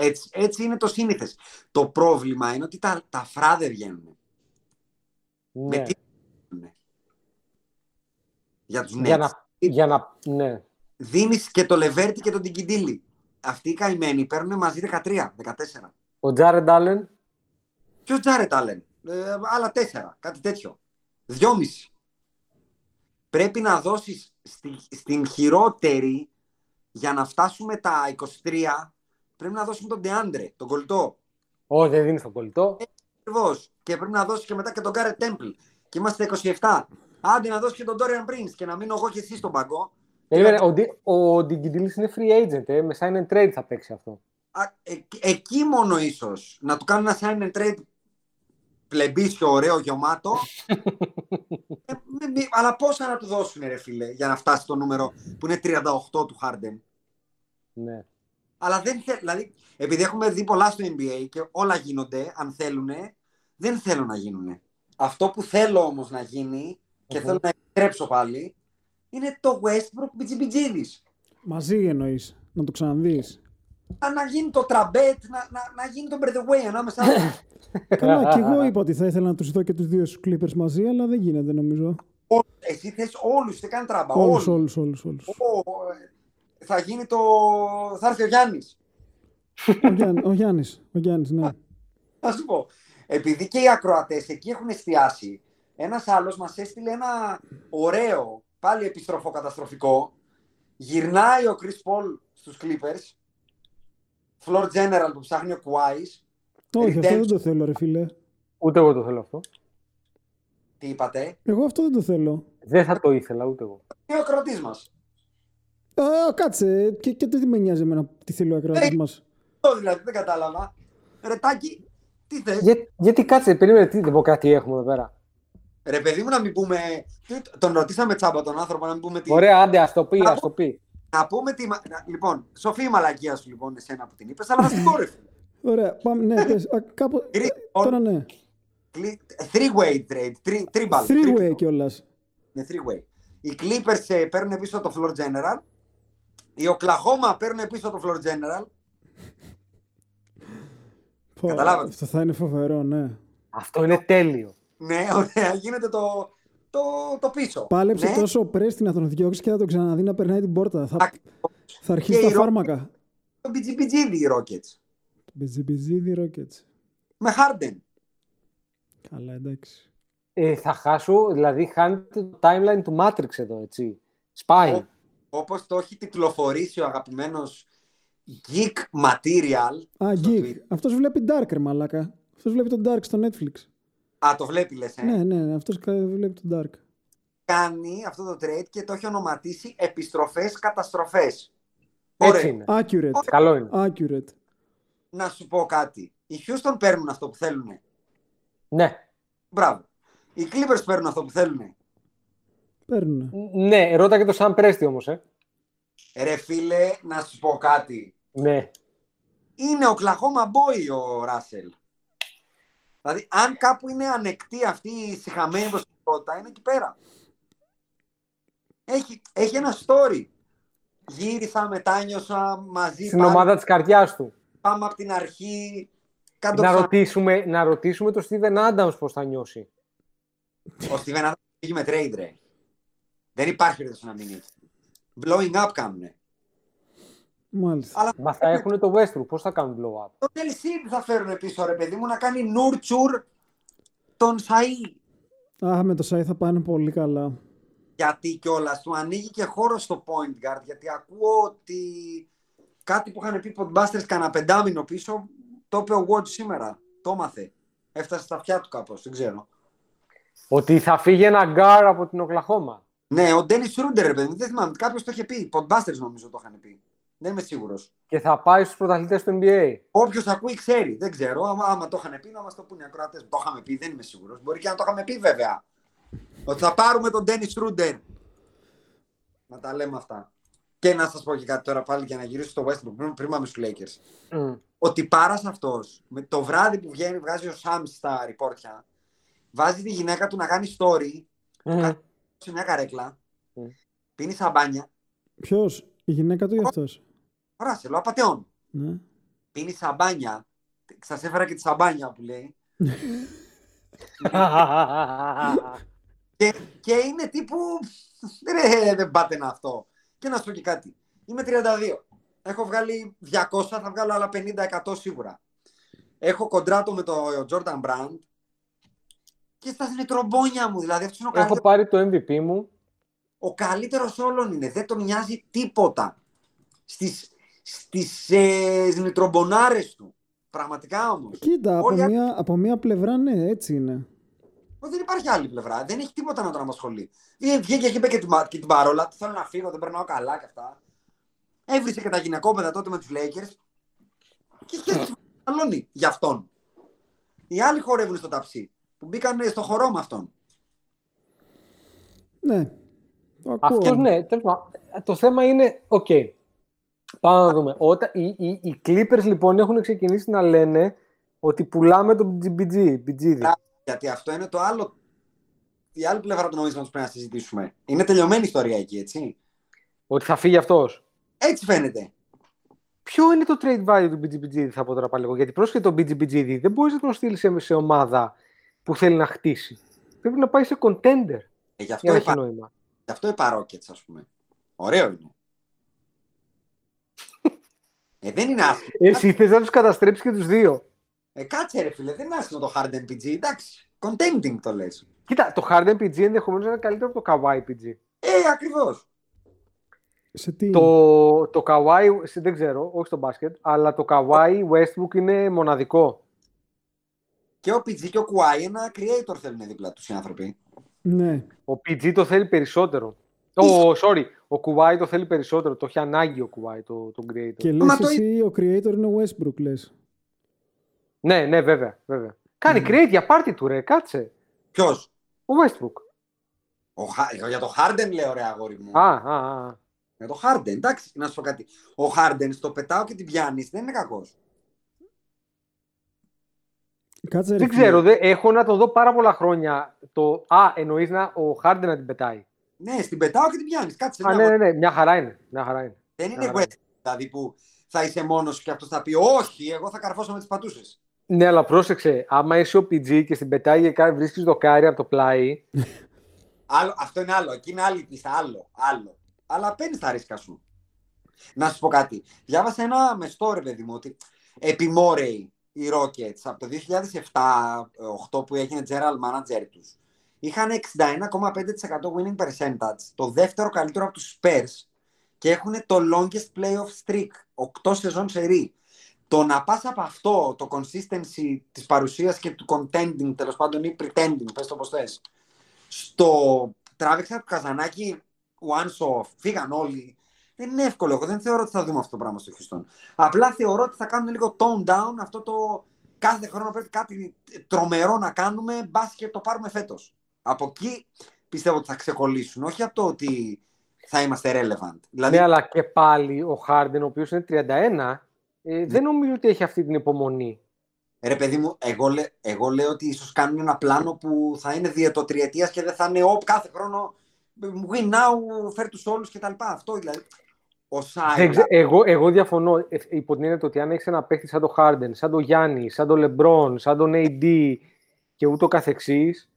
Έτσι, έτσι είναι το σύνηθες. Το πρόβλημα είναι ότι τα, τα φρά δεν βγαίνουν. Με Ναι. τι βγαίνουνε. Για τους Για Nets. να, για να, ναι. Δίνεις και το Λεβέρτη και τον Τικιντήλη. Αυτοί οι καημένοι παίρνουν μαζί 13, 14. Ο Τζάρεντ Άλεν, Ποιος Τζάρετ Άλεν; Ε, άλλα τέσσερα. Κάτι τέτοιο. Δυόμιση. Πρέπει να δώσεις στη, στην χειρότερη για να φτάσουμε τα 23. Πρέπει να δώσουμε τον Ντεάντρε, τον κολλητό. όχι δεν δίνεις τον κολλητό. Ακριβώς. Και πρέπει να δώσεις και μετά και τον Γκάρετ Τέμπλ. Και είμαστε 27. Άντε να δώσεις και τον Dorian Prince και να μείνω εγώ και εσύ στον παγκό. Περίμενε, ο, Ντι- ο Ντιγκιντήλης είναι free agent, ε, με sign and trade θα παίξει αυτό. Α, ε, εκεί μόνο ίσως να του κάνουν ένα sign and trade πλεμπίσιο, ωραίο, γεμάτο. [LAUGHS] ε, μη- μη- αλλά πόσα να του δώσουν, ρε φίλε, για να φτάσει το νούμερο που είναι 38 του Harden; Ναι. Αλλά δεν θέλω, δηλαδή, επειδή έχουμε δει πολλά στο NBA και όλα γίνονται, αν θέλουν, δεν θέλω να γίνουν. Αυτό που θέλω όμως να γίνει και Οχο. θέλω να επιστρέψω πάλι, είναι το Westbrook Μπιτζιμπιτζίδης. Μαζί εννοείς. Να το ξαναδείς. Να, να γίνει το τραμπέτ, να, να, να γίνει το by the way ανάμεσα. [LAUGHS] Καλά, και εγώ είπα ότι θα ήθελα να τους δω και τους δύο στους Clippers μαζί, αλλά δεν γίνεται νομίζω. Ό- Εσύ θες όλους, δεν κάνει τράμπα. Όλους, Όλους. όλους, όλους. Όλους. Ω, ε, θα γίνει το... θα έρθει ο Γιάννης. Ο, Γιάννη, ο Γιάννης, ο Γιάννης, ναι. Να σου πω. Επειδή και οι ακροατές εκεί έχουν εστιάσει, ένας άλλος μας έστειλε ένα ωραίο, πάλι επιστροφό καταστροφικό. Γυρνάει ο Chris Paul στους Clippers. Floor General που ψάχνει ο Κουάης. Όχι, αυτό δεν Redemption. το θέλω, ρε φίλε. Ούτε εγώ το θέλω αυτό. Τι είπατε; Εγώ αυτό δεν το θέλω. Δεν θα το ήθελα ούτε εγώ. Και ο ακροατής μας. Α, κάτσε, και, και το τι με νοιάζει εμένα τι θέλει ο ακροατής Ε, μας. Το δηλαδή, δεν κατάλαβα. Ρετάκι, τι θες; Για, γιατί κάτσε, περίμενε, τι δημοκρατία έχουμε εδώ πέρα. Ρε παιδί μου να μην πούμε. τι- Τον ρωτήσαμε τσάμπα τον άνθρωπο να μην πούμε τι. Ωραία, άντε, ας το πει, ας το πει. Να πούμε τι. μα- να- Λοιπόν, σοφή η μαλακία σου λοιπόν, εσένα που την είπες, αλλά θα στην κόρυφη. Ωραία, πάμε, ναι, πες, α, κάπου, Γρήγορα. τώρα ναι. Three-way trade. Three, tribal. Three-way κιόλας. Ναι, three-way. Οι Clippers ε, παίρνουν πίσω το Floor General. Οι Oklahoma παίρνουν πίσω το Floor General. Πω, Καταλάβατε. Αυτό θα είναι φοβερό, ναι. Αυτό είναι τέλειο. Ναι, ωραία, γίνεται το, το, το πίσω. Πάλεψε ναι. τόσο πρέστη να τον διώξει και θα τον ξαναδεί να περνάει την πόρτα. Θα, Ακριβώς. θα αρχίσει Και τα η Ρο- φάρμακα. Το BGBG οι Rockets. Μπιζιμπιζίδι Rockets. Με Harden. Καλά, εντάξει. Ε, θα χάσω, δηλαδή χάνεται το timeline του Matrix εδώ, έτσι. Σπάει. Ο- Όπως το έχει τιτλοφορήσει ο αγαπημένος Geek Material. Α, στο Geek. Twitter. Αυτός βλέπει Dark, ρε μαλάκα. Αυτός βλέπει τον Dark στο Netflix. Α, το βλέπει λες, ε. Ναι, ναι, αυτός κα- βλέπει τον Dark. Κάνει αυτό το trade και το έχει ονοματίσει επιστροφές καταστροφές. Έτσι Ωραία. είναι. Accurate. Καλό είναι. Accurate. Να σου πω κάτι. Οι Houston παίρνουν αυτό που θέλουν. Ναι. Μπράβο. Οι Clippers παίρνουν αυτό που θέλουν. Παίρνουνε. Ναι, ρώτα και το Sam Presti όμως, ε. Ρε φίλε, να σου πω κάτι. Ναι. Είναι ο Κλαχώμα Boy ο Ράσελ. Δηλαδή, αν κάπου είναι ανεκτή αυτή η συχαμένη προσωπικότητα, είναι εκεί πέρα. Έχει, έχει ένα story. Γύρισα, μετάνιωσα μαζί. Στην πάλι, ομάδα της καρδιάς του. Πάμε από την αρχή. Κάντο Να ξανά. ρωτήσουμε, να ρωτήσουμε τον Steven Adams πώς θα νιώσει. Ο Steven Adams πήγε με trade, ρε. Δεν υπάρχει περίπτωση να μείνει έτσι. Blowing up κάνουνε. Μάλιστα. Αλλά Μα θα έχουν το Westbrook, πώς θα κάνουν blow up; τον LC θα φέρουν πίσω, ρε παιδί μου, να κάνει nurture τον Σαΐ. Α, με το Σάι θα πάνε πολύ καλά. Γιατί κιόλας του ανοίγει και χώρο στο point guard. Γιατί ακούω ότι κάτι που είχαν πει Podbusters κανένα πεντάμινο πίσω, το είπε ο Watch σήμερα. Το έμαθε. Έφτασε στα αυτιά του κάπως, δεν ξέρω. Ότι θα φύγει ένα γκαρντ από την Οκλαχώμα. Ναι, ο Ντένις Σρούντερ, ρε παιδί μου, δεν θυμάμαι. Κάποιος το είχε πει. Podbusters νομίζω το είχαν πει. Δεν είμαι σίγουρος. Και θα πάει στους πρωταθλητές του NBA. Όποιος ακούει ξέρει. Δεν ξέρω. Άμα, άμα το είχαν πει, να μας το πούνε οι ακροατές. Το είχαμε πει, δεν είμαι σίγουρος. Μπορεί και να το είχαμε πει, βέβαια. Ότι θα πάρουμε τον Ντένις Σρούντερ. Να τα λέμε αυτά. Και να σας πω και κάτι τώρα πάλι για να γυρίσω στο Westbrook πριν, πριν πάμε στους Lakers. Μμ. Ότι πάρας αυτός, με το βράδυ που βγαίνει, βγάζει ο Shams τα ριπόρτια, βάζει τη γυναίκα του να κάνει story Μμ. Σε μια καρέκλα, Μμ. πίνει σαμπάνια. Ποιος, η γυναίκα του ή αυτός; Ο Ράσελ, ο απαταιών. Ναι. Πίνει σαμπάνια. Σας έφερα και τη σαμπάνια που λέει. [LAUGHS] Και, και είναι τύπου. Ρε, δεν πάτε να αυτό. Και να σου πω και κάτι. Είμαι 32. Έχω βγάλει 200, θα βγάλω άλλα 50% σίγουρα. Έχω κοντράτο με το Jordan Brand. Και στα είναι τρομπόνια μου. Δηλαδή αυτός είναι ο Έχω καλύτερο. πάρει το MVP μου. Ο καλύτερος όλων είναι. Δεν τον νοιάζει τίποτα. Στις, στις ε, ζνητρομπονάρες του. Πραγματικά όμως. Κοίτα, από Όλοι- μία, από μία πλευρά ναι, έτσι είναι. Ω, Δεν υπάρχει άλλη πλευρά. Δεν έχει τίποτα να τον απασχολεί. Βγήκε βγήκε και είπε και την, και την παρόλα. του, Θέλω να φύγω, δεν περνάω καλά και αυτά. Έβρισε και τα γυναικόπαιδα τότε με τους Lakers. Και είχε αλώνει για αυτόν. Οι άλλοι χορεύουν στο ταψί. Που μπήκαν στο χορό με αυτόν. Ναι. Το ακούω. Αυτός ναι, τέλος πάντων. Το θέμα είναι, οκ. Πάμε να δούμε. Όταν, οι, οι, οι Clippers λοιπόν έχουν ξεκινήσει να λένε ότι πουλάμε τον PG. PG. Γιατί αυτό είναι το άλλο. Η άλλη πλευρά του νομίσματος πρέπει να συζητήσουμε. Είναι τελειωμένη η ιστορία εκεί, έτσι. Ότι θα φύγει αυτός. Έτσι φαίνεται. Ποιο είναι το trade value του BGBG, θα πω τώρα πάλι εγώ. Γιατί πρόσχετο το BGBG δεν μπορείς να τον στείλεις σε, σε ομάδα που θέλει να χτίσει. Πρέπει να πάει σε contender Ε, γι' αυτό για να έχει είπα, νόημα. γι αυτό είπα Rockets, ας πούμε. Ωραίο είναι. [LAUGHS] ε, δεν είναι άσχημο. Εσύ θες να τους καταστρέψεις και τους δύο. Ε, κάτσε ρε φίλε, δεν είναι άσχημο το Harden PG. Εντάξει, contending το λες. Κοίτα, το Harden PG ενδεχομένως να είναι καλύτερο από το Kawhi PG. Ε, ακριβώς. Σε τι. Το, το Kawhi, σε- δεν ξέρω, όχι στο μπάσκετ, αλλά το Kawhi Westbrook είναι μοναδικό. Και ο PG και ο Kawhi ένα creator θέλουν δίπλα τους οι άνθρωποι. Ναι. Ο PG το θέλει περισσότερο. Ο, sorry, ο Kuwait το θέλει περισσότερο. Το έχει ανάγκη ο Kuwait, το, το creator. Και Μα λες το εσύ ο creator είναι ο Westbrook, λες. Ναι, ναι, βέβαια. βέβαια. Κάνει create για πάρτι του, ρε, κάτσε. Ποιος; Ο Westbrook. Ο, Χα- για το Harden λέω ρε αγόρι μου. Α, α, α. Για το Harden, εντάξει, να σου πω κάτι. Ο Harden στο πετάω και την πιάνεις, δεν είναι κακός. Κάτσε ρε Δεν φίλε. ξέρω, δε, έχω να το δω πάρα πολλά χρόνια. Το, α, εννοείς να, ο Harden να την πετάει. Ναι, στην πετάω και την πιάνεις. Κάτσε. Α, μια ναι, ναι, ναι, μια χαρά είναι. Μια χαρά είναι. Δεν είναι Άρα. West, δηλαδή που θα είσαι μόνος σου και αυτός θα πει Όχι, εγώ θα καρφώσω με τις πατούσες. Ναι, αλλά πρόσεξε. Άμα είσαι ο PG και στην πετάγει και βρίσκεις δοκάρι από το πλάι. [LAUGHS] Άλλο, αυτό είναι άλλο. Εκεί είναι άλλη πίστα. Άλλο. άλλο. Αλλά παίρνεις τα ρίσκα σου. Να σου πω κάτι. Διάβασα ένα μεστό ρε παιδί μου ότι επί Morey οι Rockets από το 2007-2008 που έγινε general manager τους είχαν 61,5% winning percentage, το δεύτερο καλύτερο από τους Spurs και έχουν το longest playoff streak, 8 σεζόν σερί. Το να πας από αυτό, το consistency της παρουσίας και του contending, τέλος πάντων ή pretending, πες το πώς θες, στο τράβηξα του Καζανάκη one off, φύγαν όλοι. Δεν είναι εύκολο. Εγώ δεν θεωρώ ότι θα δούμε αυτό το πράγμα στο Houston. Απλά θεωρώ ότι θα κάνουν λίγο tone down αυτό το κάθε χρόνο πρέπει κάτι τρομερό να κάνουμε, μπας και το πάρουμε φέτος. Από εκεί πιστεύω ότι θα ξεκολλήσουν. Όχι από το ότι θα είμαστε relevant. Δηλαδή... Ναι, αλλά και πάλι ο Harden, ο οποίος είναι 31, ε, δεν νομίζω ότι έχει αυτή την υπομονή. Ρε παιδί μου, εγώ, λέ, εγώ λέω ότι ίσως κάνουν ένα πλάνο που θα είναι διαιτοτριετία και δεν θα είναι ο, κάθε χρόνο win now, φέρ τους όλους κτλ. Αυτό δηλαδή. Ο Σάιλα... εγώ, εγώ διαφωνώ ε, υπό την έννοια ότι αν έχεις ένα παίχτη σαν τον Harden, σαν τον Γιάννη, σαν τον Λεμπρόν, σαν τον AD και ούτω καθεξής,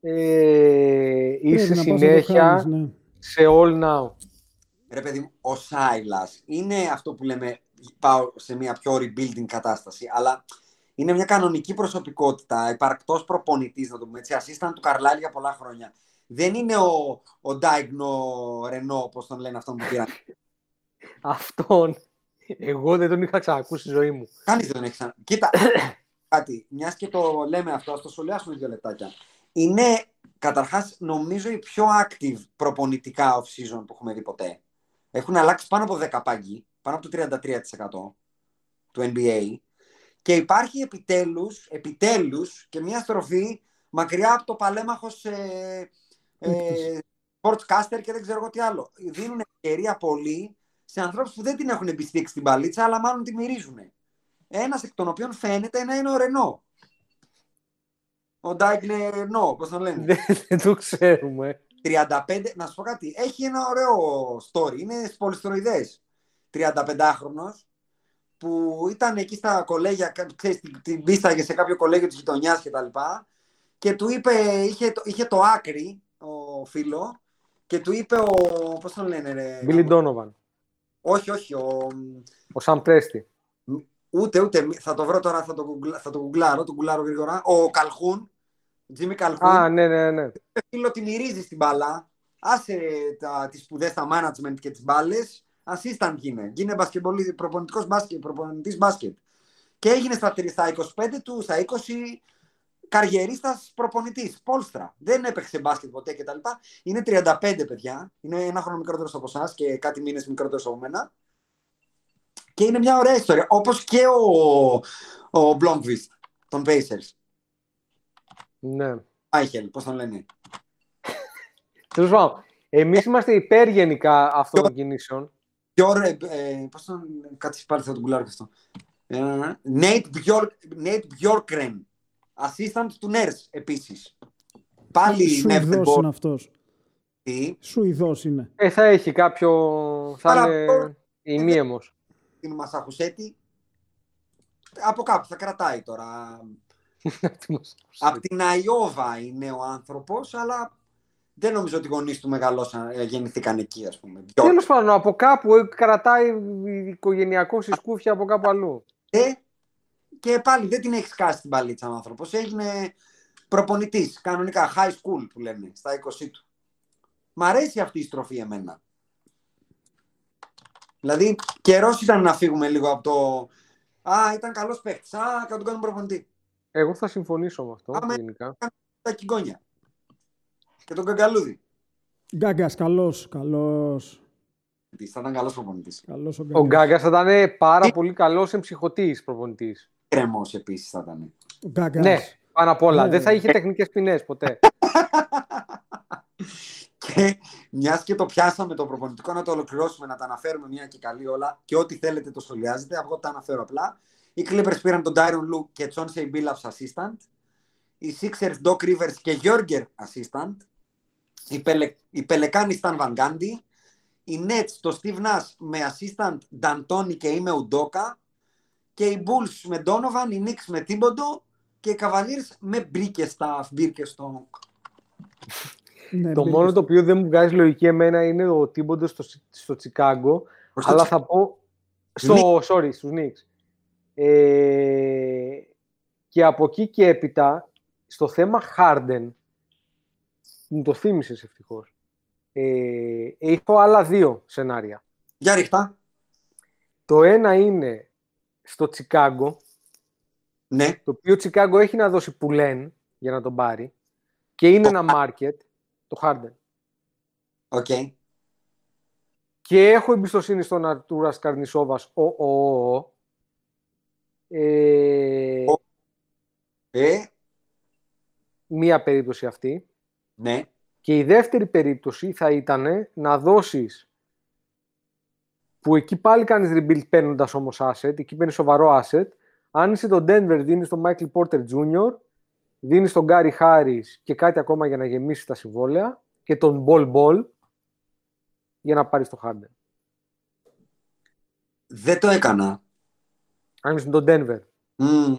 ε, είσαι συνέχεια ναι. σε all now. Ρε παιδί μου, ο Σάιλας είναι αυτό που λέμε πάω σε μια πιο rebuilding κατάσταση, αλλά είναι μια κανονική προσωπικότητα, υπαρκτός προπονητής, να το πούμε έτσι, assistant του Καρλάλη για πολλά χρόνια. Δεν είναι ο, ο Ντάιγνο Ρενό, όπως τον λένε αυτόν που πήραν. Αυτόν. Εγώ δεν τον είχα ξανακούσει στη ζωή μου. Κανείς δεν τον έχει ξανακούσει. Κοίτα, κάτι, μιας και το λέμε αυτό, ας το σχολιάσουμε δύο λεπτάκια. Είναι καταρχάς, νομίζω, η πιο active προπονητικά off-season που έχουμε δει ποτέ. Έχουν αλλάξει πάνω από 10 πάγκοι, πάνω από το 33% του NBA. Και υπάρχει επιτέλους, επιτέλους και μια στροφή μακριά από το παλέμαχος ε, ε, sportscaster και δεν ξέρω εγώ τι άλλο. Δίνουν ευκαιρία πολύ σε ανθρώπους που δεν την έχουν επιστήξει την παλίτσα, αλλά μάλλον τη μυρίζουν. Ένας εκ των οποίων φαίνεται να είναι ο Ρενό. Ο Ντάιγνε Ρενό, πώς τον λένε. δεν το ξέρουμε. 35, να σου πω κάτι, έχει ένα ωραίο story, είναι πολυστροειδές. 35χρονος, που ήταν εκεί στα κολέγια, ξέρεις, την, την πίσταγε σε κάποιο κολέγιο της γειτονιάς και τα λοιπά, και του είπε, είχε, είχε το άκρη, ο φίλο, και του είπε ο, πώς τον λένε ρε. Μπίλι Ντόνοβαν. Όχι, όχι, ο... Ο Σαμ Πρέστη. Ούτε, ούτε, θα το βρω τώρα, θα το, θα το γκουγκλάρω, το γκουγκλάρω γρήγορα. Ο Καλχούν, Τζίμι Καλχούν. Α, ναι, ναι, ναι. Φίλο, τη μυρίζεις στην μπάλα. Άσε τα, τις σπουδές στα management και τις μπάλες. Assistant γίνε. Γίνε προπονητικός μπάσκετ, προπονητής μπάσκετ. Και έγινε στα, στα 25 του, στα 20 καριερίστας προπονητής. Πόλστρα. Δεν έπαιξε μπάσκετ ποτέ κτλ. Είναι 35 παιδιά. Είναι ένα χρόνο μικρότερος από εσάς και κάτι μήνες μικρότερος από μένα. Και είναι μια ωραία ιστορία. Όπως και ο, ο Blomqvist των Pacers. Ναι. Άιχελ, πώς τον λένε; Τέλος πάντων, εμείς είμαστε υπέρ γενικά αυτών των κινήσεων. Πιο ωραία. Ε, πώς τον. Κάτσε πάλι θα τον κουλάρω αυτό. Ε, Nate Bjorkren assistant του Νέρς επίσης. Πάλι Σουηδός είναι αυτός. Τι; Σουηδός είναι. Ε, θα έχει κάποιο... θα Άρα, είναι ημίαιμος. Την Μασαχουσέτη από κάπου θα κρατάει τώρα. [LAUGHS] από την Αϊόβα είναι ο άνθρωπος, αλλά δεν νομίζω ότι οι γονείς του μεγαλώσαν, ε, γεννηθήκαν εκεί, ας πούμε. Τέλος πάντων, από κάπου ε, κρατάει οικογενειακό συσκούφια από κάπου αλλού. Ε, και πάλι δεν την έχεις σκάσει την παλίτσα ο άνθρωπος. Έγινε προπονητής, κανονικά, high school που λέμε, στα 20 του. Μ' αρέσει αυτή η στροφή εμένα. Δηλαδή, καιρός ήταν να φύγουμε λίγο από το. Α, ήταν καλός παίχτης. Α, θα τον κάνουμε προπονητή. Εγώ θα συμφωνήσω με αυτό. Άμε, γενικά. Τα κυγκόνια. Και τον Καγκαλούδη. Γκάγκας, καλός, καλός. Θα ήταν καλός προπονητής. Ο Γκάγκας θα ήταν πάρα πολύ καλός εμψυχωτής προπονητής κρεμό επίσης θα ήταν. Ναι, πάνω απ' όλα. Ναι. Δεν θα είχε τεχνικές ποινές ποτέ. [LAUGHS] και μιας και το πιάσαμε το προπονητικό, να το ολοκληρώσουμε, να τα αναφέρουμε μια και καλή όλα και ό,τι θέλετε το σχολιάζετε. Εγώ τα αναφέρω απλά. Οι Clippers πήραν τον Tyron Lue και Chauncey Billups assistant. Οι Sixers Doc Rivers και Γιώργερ assistant. Οι, Πελε... οι Πελεκάνοι Stan Van Gundy. Οι Nets το Steve Nash με assistant D'Antoni και είμαι Ουντόκα και οι Bulls με Donovan, οι Knicks με Τίμποντο και οι Cavaliers με Μπρίκεσταφ, Μπίρκεστον. Ναι, Το μπήκε μόνο στο- το οποίο δεν μου βγάζει λογική εμένα είναι ο Τίμποντο στο, στο Τσικάγκο. Στο αλλά Τσι- θα πω. Στο, sorry, στους Knicks. Ε, και από εκεί και έπειτα, στο θέμα Harden, μου το θύμισες ευτυχώς. Ε, έχω άλλα δύο σενάρια. Για ρίχτα. Το ένα είναι στο Τσικάγκο, Ναι. το οποίο Τσικάγκο έχει να δώσει πουλέν για να τον πάρει και είναι ένα market, το Harden. Οκ. Και έχω εμπιστοσύνη στον Αρτούρας Καρνισόβας, ο, ο, ο, ο. Ε, Ο. Ε, μία περίπτωση αυτή. ναι. Και η δεύτερη περίπτωση θα ήταν να δώσεις που εκεί πάλι κάνεις rebuild παίρνοντας όμως asset, εκεί παίρνεις σοβαρό asset. Αν είσαι το Denver, δίνεις τον Michael Porter Jr., δίνεις τον Gary Harris και κάτι ακόμα για να γεμίσεις τα συμβόλαια και τον Ball Ball για να πάρεις το Harden. Δεν το έκανα. Αν είσαι το Denver. Μμμ.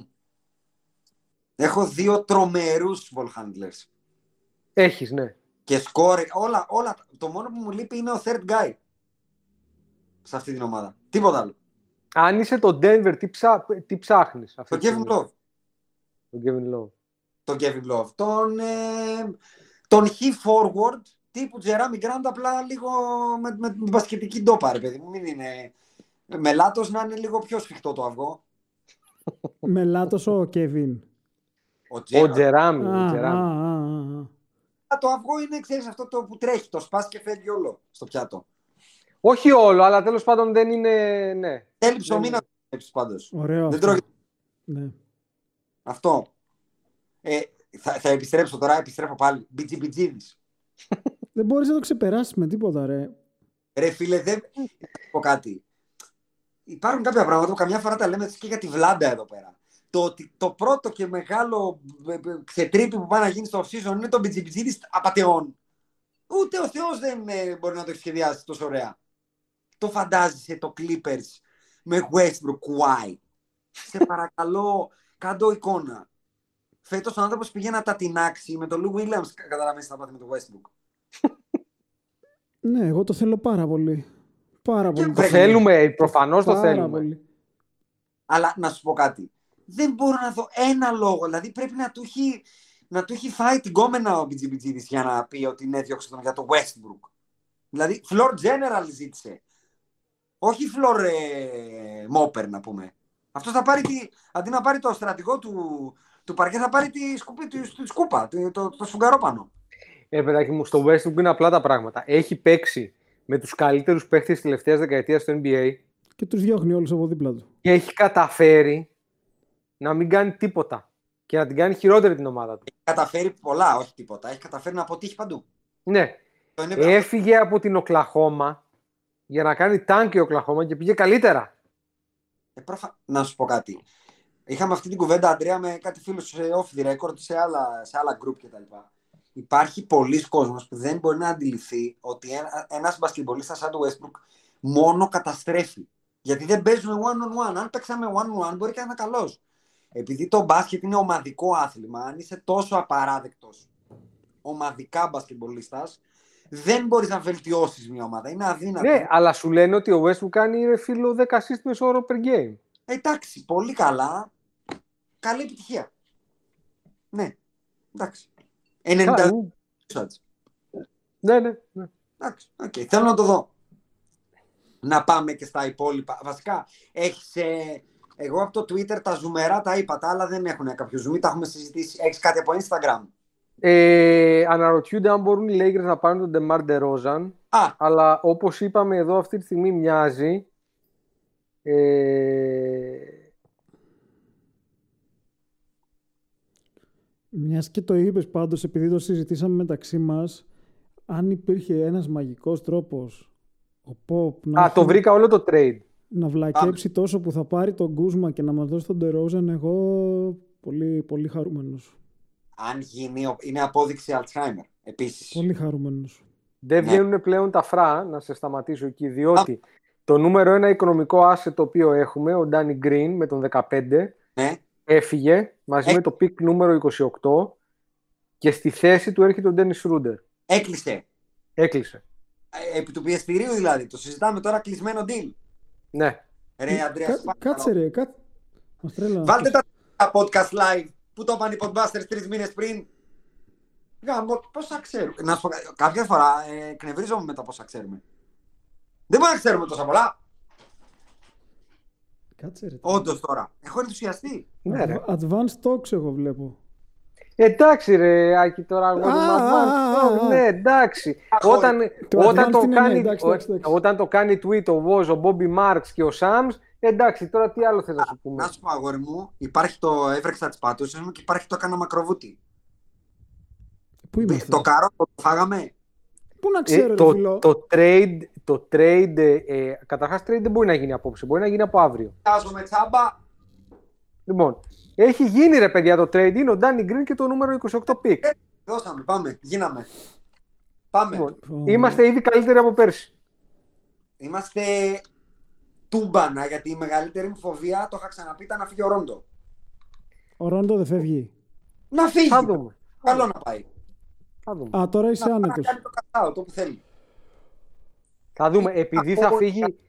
Έχω δύο τρομερούς ball handlers. Έχεις, ναι. Και σκόρε, όλα, όλα. Το μόνο που μου λείπει είναι ο third guy. Σε αυτή την ομάδα. Τίποτα άλλο. Αν είσαι το Denver, τι, ψά, τι ψάχνεις. αυτή Το τη Kevin στιγμή; Love. Τον Kevin Love. Τον Kevin Love. Τον, ε, τον he forward τύπου Τζεράμι Γκραντ απλά λίγο με, με την μπασκετική ντόπα, ρε παιδί μου. Μην είναι... Με λάτος να είναι λίγο πιο σφιχτό το αυγό. [LAUGHS] Με λάτος ο Κεβίν. Ο Ο Τζέραμι. Τζεράμι. Α, ο α, Τζεράμι. α, α, α. Το αυγό είναι, ξέρεις, αυτό το που τρέχει. Το σπάς και φεύγει όλο στο πιάτο. Όχι όλο, αλλά τέλος πάντων δεν είναι. Ναι. Θέλει ψωμί να το τρέψεις πάντως. Ωραίο Δεν αυτό. τρώγεται Ναι. αυτό. Ε, θα, θα επιστρέψω τώρα, επιστρέφω πάλι. Μπιτζιμπιτζίδης. [LAUGHS] Δεν μπορείς να το ξεπεράσεις με τίποτα, ρε. Ρε φίλε, δεν θα πω κάτι. Υπάρχουν κάποια πράγματα που καμιά φορά τα λέμε και για τη Βλάντα εδώ πέρα. Το ότι το πρώτο και μεγάλο ε, ε, ξετρίπι που πάει να γίνει στο off-season είναι το μπιτζιμπιτζίδης απατεών. Ούτε ο Θεός δεν ε, μπορεί να το έχει σχεδιάσει τόσο ωραία. Το φαντάζεσαι το Clippers με Westbrook, why. Σε παρακαλώ, κάντο εικόνα. Φέτος ο άνθρωπος πήγε να τα τεινάξει με τον Lou Williams, καταλαβαίνεις τι θα πάθει με το Westbrook. Ναι, εγώ το θέλω πάρα πολύ. Πάρα πολύ. Το βρε- θέλουμε, προφανώς το Πάρα θέλουμε. πολύ. Αλλά να σου πω κάτι. Δεν μπορώ να δω ένα λόγο. Δηλαδή πρέπει να του έχει, να του έχει φάει την κόμενα ο Μπιτζιμπιτζίδης για να πει ότι είναι διώξε τον για το Westbrook. Δηλαδή, floor general ζήτησε. Όχι floor ε, mopper να πούμε. Αυτός θα πάρει τη, αντί να πάρει το στρατηγό του, του παρκέ, θα πάρει τη, σκουπί, τη, τη σκούπα, το, το, το σφουγγαρόπανο. Ε, παιδάκι μου, στο Westbrook είναι απλά τα πράγματα. Έχει παίξει με τους καλύτερους παίχτες της τελευταίας δεκαετίας στο NBA Και τους διώχνει όλους από δίπλα του. και έχει καταφέρει να μην κάνει τίποτα και να την κάνει χειρότερη την ομάδα του. Έχει καταφέρει πολλά, όχι τίποτα. Έχει καταφέρει να αποτύχει παντού. Ναι, Το είναι έφυγε από την Οκλαχώμα για να κάνει τάγκ η Οκλαχώμα και πήγε καλύτερα. Ε, προφα... Να σου πω κάτι. Είχαμε αυτή την κουβέντα, Αντρέα, με κάτι φίλους σε off the record, σε άλλα, σε άλλα group κτλ. Υπάρχει πολλοί κόσμος που δεν μπορεί να αντιληφθεί ότι ένα, ένας μπασκετμπολίστας σαν το Westbrook μόνο καταστρέφει. Γιατί δεν παίζουμε one on one. Αν παίξαμε one on one μπορεί και να είναι καλός. Επειδή το μπάσκετ είναι ομαδικό άθλημα, αν είσαι τόσο απαράδεκτος ομαδικά μπασκετμπολίστας, δεν μπορείς να βελτιώσεις μια ομάδα. Είναι αδύνατο. Ναι, αλλά σου λένε ότι ο Westbrook κάνει ρε φίλο 10 assist μεσόωρο per game. Εντάξει, πολύ καλά. Καλή επιτυχία. Ναι, εντάξει. 90 Καλά, είναι. shots. Ναι, ναι, ναι. Εντάξει, οκ. Θέλω να το δω. Να πάμε και στα υπόλοιπα. Βασικά, έχεις... ε, εγώ από το Twitter τα ζουμερά τα είπα, τα άλλα δεν έχουν κάποιο ζουμί, τα έχουμε συζητήσει. Έχεις κάτι από Instagram; Ε, αναρωτιούνται αν μπορούν οι Lakers να πάρουν τον DeMar DeRozan. Α, Αλλά όπως είπαμε εδώ αυτή τη στιγμή μοιάζει ε, Μιας και το είπες πάντως, επειδή το συζητήσαμε μεταξύ μας, αν υπήρχε ένας μαγικός τρόπος ο Pop να, Α, το έχει- βρήκα όλο το trade. να βλακέψει τόσο που θα πάρει τον Κούσμα και να μας δώσει τον Τερόζαν, εγώ πολύ, πολύ χαρούμενος. Αν γίνει, είναι απόδειξη Alzheimer. Επίσης. Πολύ χαρούμενος. Δεν Ναι. βγαίνουν πλέον τα φρά, να σε σταματήσω εκεί, διότι το νούμερο ένα οικονομικό asset το οποίο έχουμε, ο Ντάνι Γκριν με τον 15, Ναι. έφυγε μαζί Ε. με το pick νούμερο 28 και στη θέση του έρχεται ο Ντένις Σρούντερ. Έκλεισε. Έκλεισε. Ε, Επί του πιεστηρίου δηλαδή. Το συζητάμε τώρα κλεισμένο deal. Ναι. Ρε, Αντρέα, Κα- σε παρακαλώ. κάτσε ρε, κάτσε. Μας τρέλα. Βάλτε τα τα podcast live που το είπαν οι podbusters τρεις μήνες πριν; Γαμώ, πόσα ξέρουμε. Να σου πω, κα- κάποια φορά ε, εκνευρίζομαι με τα πόσα ξέρουμε. Δεν μπορεί να ξέρουμε τόσα πολλά. Κάτσε ρε. Όντως τώρα. Έχω ενθουσιαστεί. ναι ρε. Advanced talks εγώ βλέπω. Εντάξει ρε Άκη τώρα αγόρι μου, Α, advance, α, α, α. ναι εντάξει. Αγόρι. Όταν, Το όταν, advanced το είναι, κάνει, ναι, εντάξει, εντάξει, εντάξει. ο- όταν το κάνει tweet ο Woz, ο Bobby Marks και ο Sams, εντάξει τώρα τι άλλο θες να σου πούμε; Να σου πω, αγόρι μου, υπάρχει το έβρεξα τη πατούσα μου και υπάρχει το έκανα μακροβούτι. Πού είμαστε. Το καρό το φάγαμε. Πού να Ε, ξέρω ρε το, φίλο; το trade, το trade ε, ε, καταρχάς trade δεν μπορεί να γίνει απόψε, μπορεί να γίνει από αύριο. Βγάζουμε τσάμπα. Λοιπόν, έχει γίνει ρε παιδιά το trade, είναι ο Danny Green και το νούμερο 28 pick. Δώσαμε, πάμε, γίναμε. Πάμε. Λοιπόν, Πω. είμαστε ήδη καλύτεροι από πέρσι. Είμαστε τούμπανα γιατί η μεγαλύτερη μου φοβία, το είχα ξαναπεί, ήταν να φύγει ο Ρόντο. Ο Ρόντο δεν φεύγει. Να φύγει. Θα δούμε. Καλό να πάει. Θα δούμε. Α, τώρα είσαι Να, να άνετος. κάνει το κατάω, το που θέλει. Θα δούμε. Επειδή θα, Από- φύγει,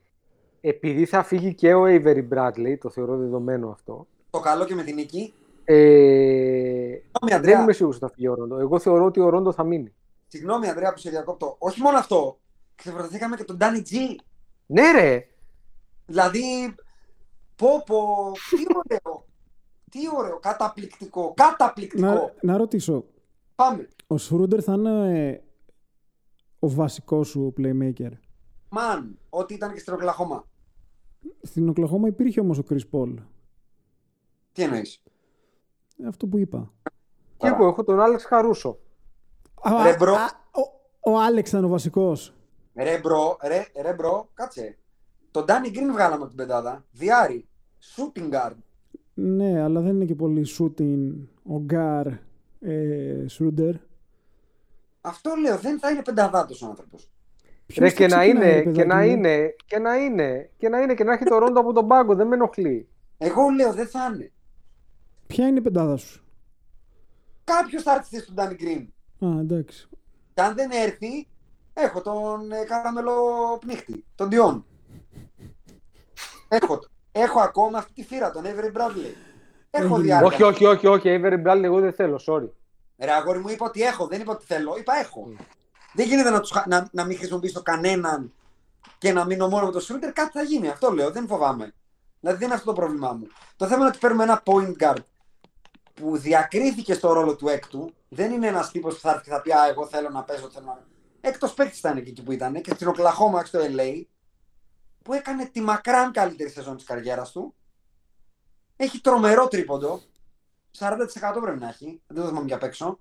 επειδή θα φύγει και ο Avery Bradley, το θεωρώ δεδομένο αυτό, Το καλό και με την νίκη. ε, Συγγνώμη, δεν Αντρέα. είμαι σίγουρος ότι θα φύγει ο Ρόντο. Εγώ θεωρώ ότι ο Ρόντο θα μείνει. Συγγνώμη, Ανδρέα, που σε διακόπτω. Όχι μόνο αυτό. Ξεβρεθήκαμε και τον Ντάνι Τζι. Ναι ρε! Δηλαδή, πω πω, τι ωραίο. Τι ωραίο, καταπληκτικό, καταπληκτικό. Να, να ρωτήσω. Πάμε. Ο Σρούντερ θα είναι ε, ο βασικός σου playmaker; Man, ό,τι ήταν και στην Οκλαχώμα. Στην Οκλαχώμα υπήρχε όμως ο Chris Paul. Τι εννοείς; Ε, Αυτό που είπα. Και εγώ έχω τον Άλεξ Καρούσο. Α, Ρε, bro. α, ο, ο Άλεξ ήταν ο βασικός. Ρε bro, ρε, ρε bro, κάτσε. Τον Ντάνι Γκριν βγάλαμε από την πεντάδα. Δυάρι. Shooting guard. Ναι, αλλά δεν είναι και πολύ shooting ο Γκάρ ε, Σρούντερ. Αυτό λέω, δεν θα είναι πενταδάτος ο άνθρωπος. Ρε και να, είναι, ρε, και παιδάκι να μου; είναι, και να είναι, και να είναι, και να έχει το Ρόντο από τον πάγκο, δεν με ενοχλεί. Εγώ λέω, δεν θα είναι. Ποια είναι η πεντάδα σου; Κάποιος θα έρθει στη θέση του Ντάνι Γκριν. Α, εντάξει. Και αν δεν έρθει, έχω τον ε, καραμελό πνίχτη, τον Διόν. έχω, έχω ακόμα αυτή τη φύρα, τον Avery Bradley. Έχω Έγινε. διάρκεια. όχι, όχι, όχι, όχι, Avery Bradley εγώ δεν θέλω, sorry. Ρε αγόρι μου, είπα ότι έχω, δεν είπα ότι θέλω, είπα έχω. Δεν γίνεται να, τους, χα- να, να μην χρησιμοποιήσω κανέναν και να μείνω μόνο με το Σρούντερ, κάτι θα γίνει. Αυτό λέω, δεν φοβάμαι. Δηλαδή δεν είναι αυτό το πρόβλημά μου. Το θέμα είναι ότι παίρνουμε ένα point guard που διακρίθηκε στο ρόλο του έκτου. Δεν είναι ένας τύπος που θα έρθει και θα πει Α, εγώ θέλω να παίζω. Θέλω να... Έκτος παίκτης ήταν και εκεί που ήταν και στην Οκλαχώμα στο LA που έκανε τη μακράν καλύτερη σεζόν της καριέρας του. Έχει τρομερό τρίποντο. 40% πρέπει να έχει. Δεν το θυμάμαι για απ' έξω.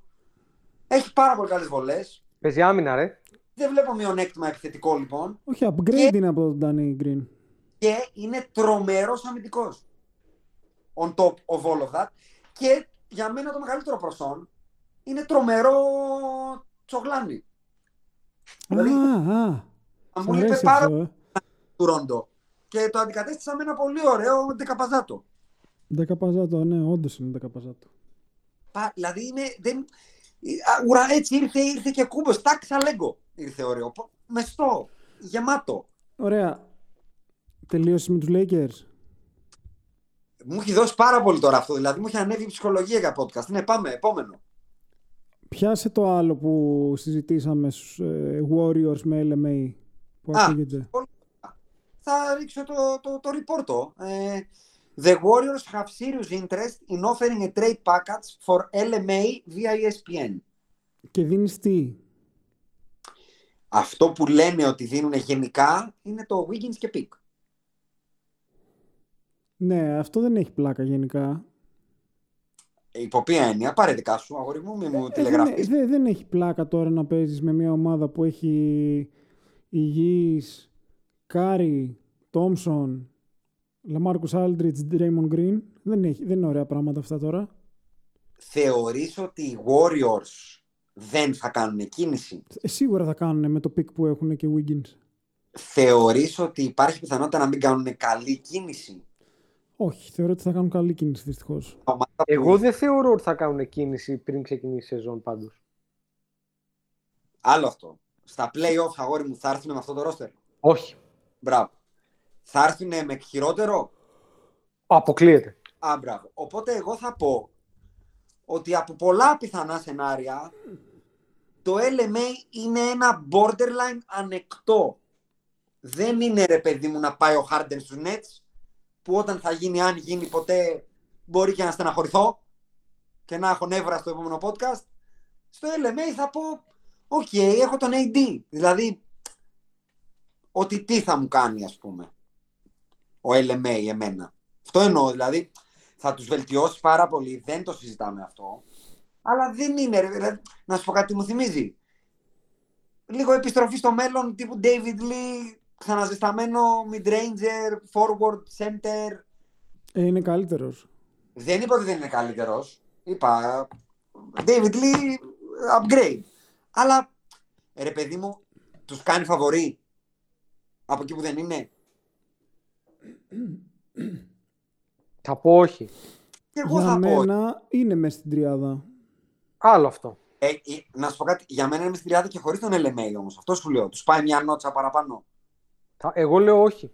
Έχει πάρα πολύ καλές βολές. Παίζει άμυνα, ρε. Δεν βλέπω μειονέκτημα επιθετικό λοιπόν. Όχι, upgrade είναι από τον Danny Green. Και είναι τρομερός αμυντικός. On top of all of that. Και για μένα το μεγαλύτερο προσόν είναι τρομερό τσογλάνι. Δηλαδή, Α, α. μου Σ' είπε αρέσει πάρα αυτό, ε. του Ρόντο. Και το αντικατέστησα με ένα πολύ ωραίο δεκαπαζάτο. Δεκαπαζάτο, ναι, όντως είναι δεκαπαζάτο. Πα- Δηλαδή είναι. Δεν... Α, Ουρα, έτσι ήρθε, ήρθε και κούμπος. Τάκ σαν λέγκο. Ήρθε ωραίο. Πο- Μεστό. Γεμάτο. Ωραία. Τελείωσε με τους Lakers. Μου έχει δώσει πάρα πολύ τώρα αυτό. Δηλαδή μου έχει ανέβει η ψυχολογία για podcast. Ναι, πάμε. Επόμενο. Πιάσε το άλλο που συζητήσαμε στους ε, Warriors με LMA που Α. ακούγεται. Θα ρίξω το, το, το report. Ε, the Warriors have serious interest in offering a trade package for LMA via E ESPN. Και δίνεις τι; Αυτό που λένε ότι δίνουν γενικά είναι το Wiggins και Pick. Ναι, αυτό δεν έχει πλάκα γενικά. Υπό ποια έννοια, πάρε δικά σου, αγόρι μου, μη μου Ε, δεν, τηλεγραφείς. δεν- δεν έχει πλάκα τώρα να παίζεις με μια ομάδα που έχει υγιείς Κάρι, Τόμσον, Λαμάρκους Όλντριτζ, Draymond Green. Δεν, έχει, δεν είναι ωραία πράγματα αυτά τώρα. Θεωρείς ότι οι Warriors δεν θα κάνουν κίνηση. Ε, σίγουρα θα κάνουν με το pick που έχουν και Wiggins. Θεωρείς ότι υπάρχει πιθανότητα να μην κάνουν καλή κίνηση. Όχι, θεωρώ ότι θα κάνουν καλή κίνηση δυστυχώς. Ομάδα που- Εγώ δεν θεωρώ ότι θα κάνουν κίνηση πριν ξεκινήσει η σεζόν πάντως. Άλλο αυτό. Στα play-off, αγόρι μου, θα έρθουν με αυτό το ρόστερ; Όχι. Μπράβο. Θα έρθουν με χειρότερο; Αποκλείεται. Α, μπράβο. Οπότε εγώ θα πω ότι από πολλά πιθανά σενάρια το LMA είναι ένα borderline ανεκτό. Δεν είναι ρε παιδί μου να πάει ο Harden στους Nets που όταν θα γίνει, αν γίνει ποτέ, μπορεί και να στεναχωρηθώ και να έχω νεύρα στο επόμενο podcast. Στο LMA θα πω, οκ, έχω τον AD. Δηλαδή, ότι τι θα μου κάνει, ας πούμε, ο LMA εμένα. Αυτό εννοώ, δηλαδή, θα τους βελτιώσει πάρα πολύ, δεν το συζητάμε αυτό. Αλλά δεν είναι, ρε, δηλαδή, να σου πω κάτι τι μου θυμίζει. Λίγο επιστροφή στο μέλλον τύπου David Lee, ξαναζεσταμένο mid-ranger, forward, center. Ε, είναι καλύτερος. Δεν είπα ότι δεν είναι καλύτερος. Είπα David Lee upgrade. Αλλά ρε παιδί μου, τους κάνει φαβορή από εκεί που δεν είναι. Θα πω όχι. Και εγώ Για θα πω. μένα είναι μέσα στην τριάδα. Άλλο αυτό. Ε, ε, να σου πω κάτι, για μένα είναι στην τριάδα και χωρίς τον LMA όμως. Αυτό σου λέω. Τους πάει μια νότσα παραπάνω. Θα- Εγώ λέω όχι.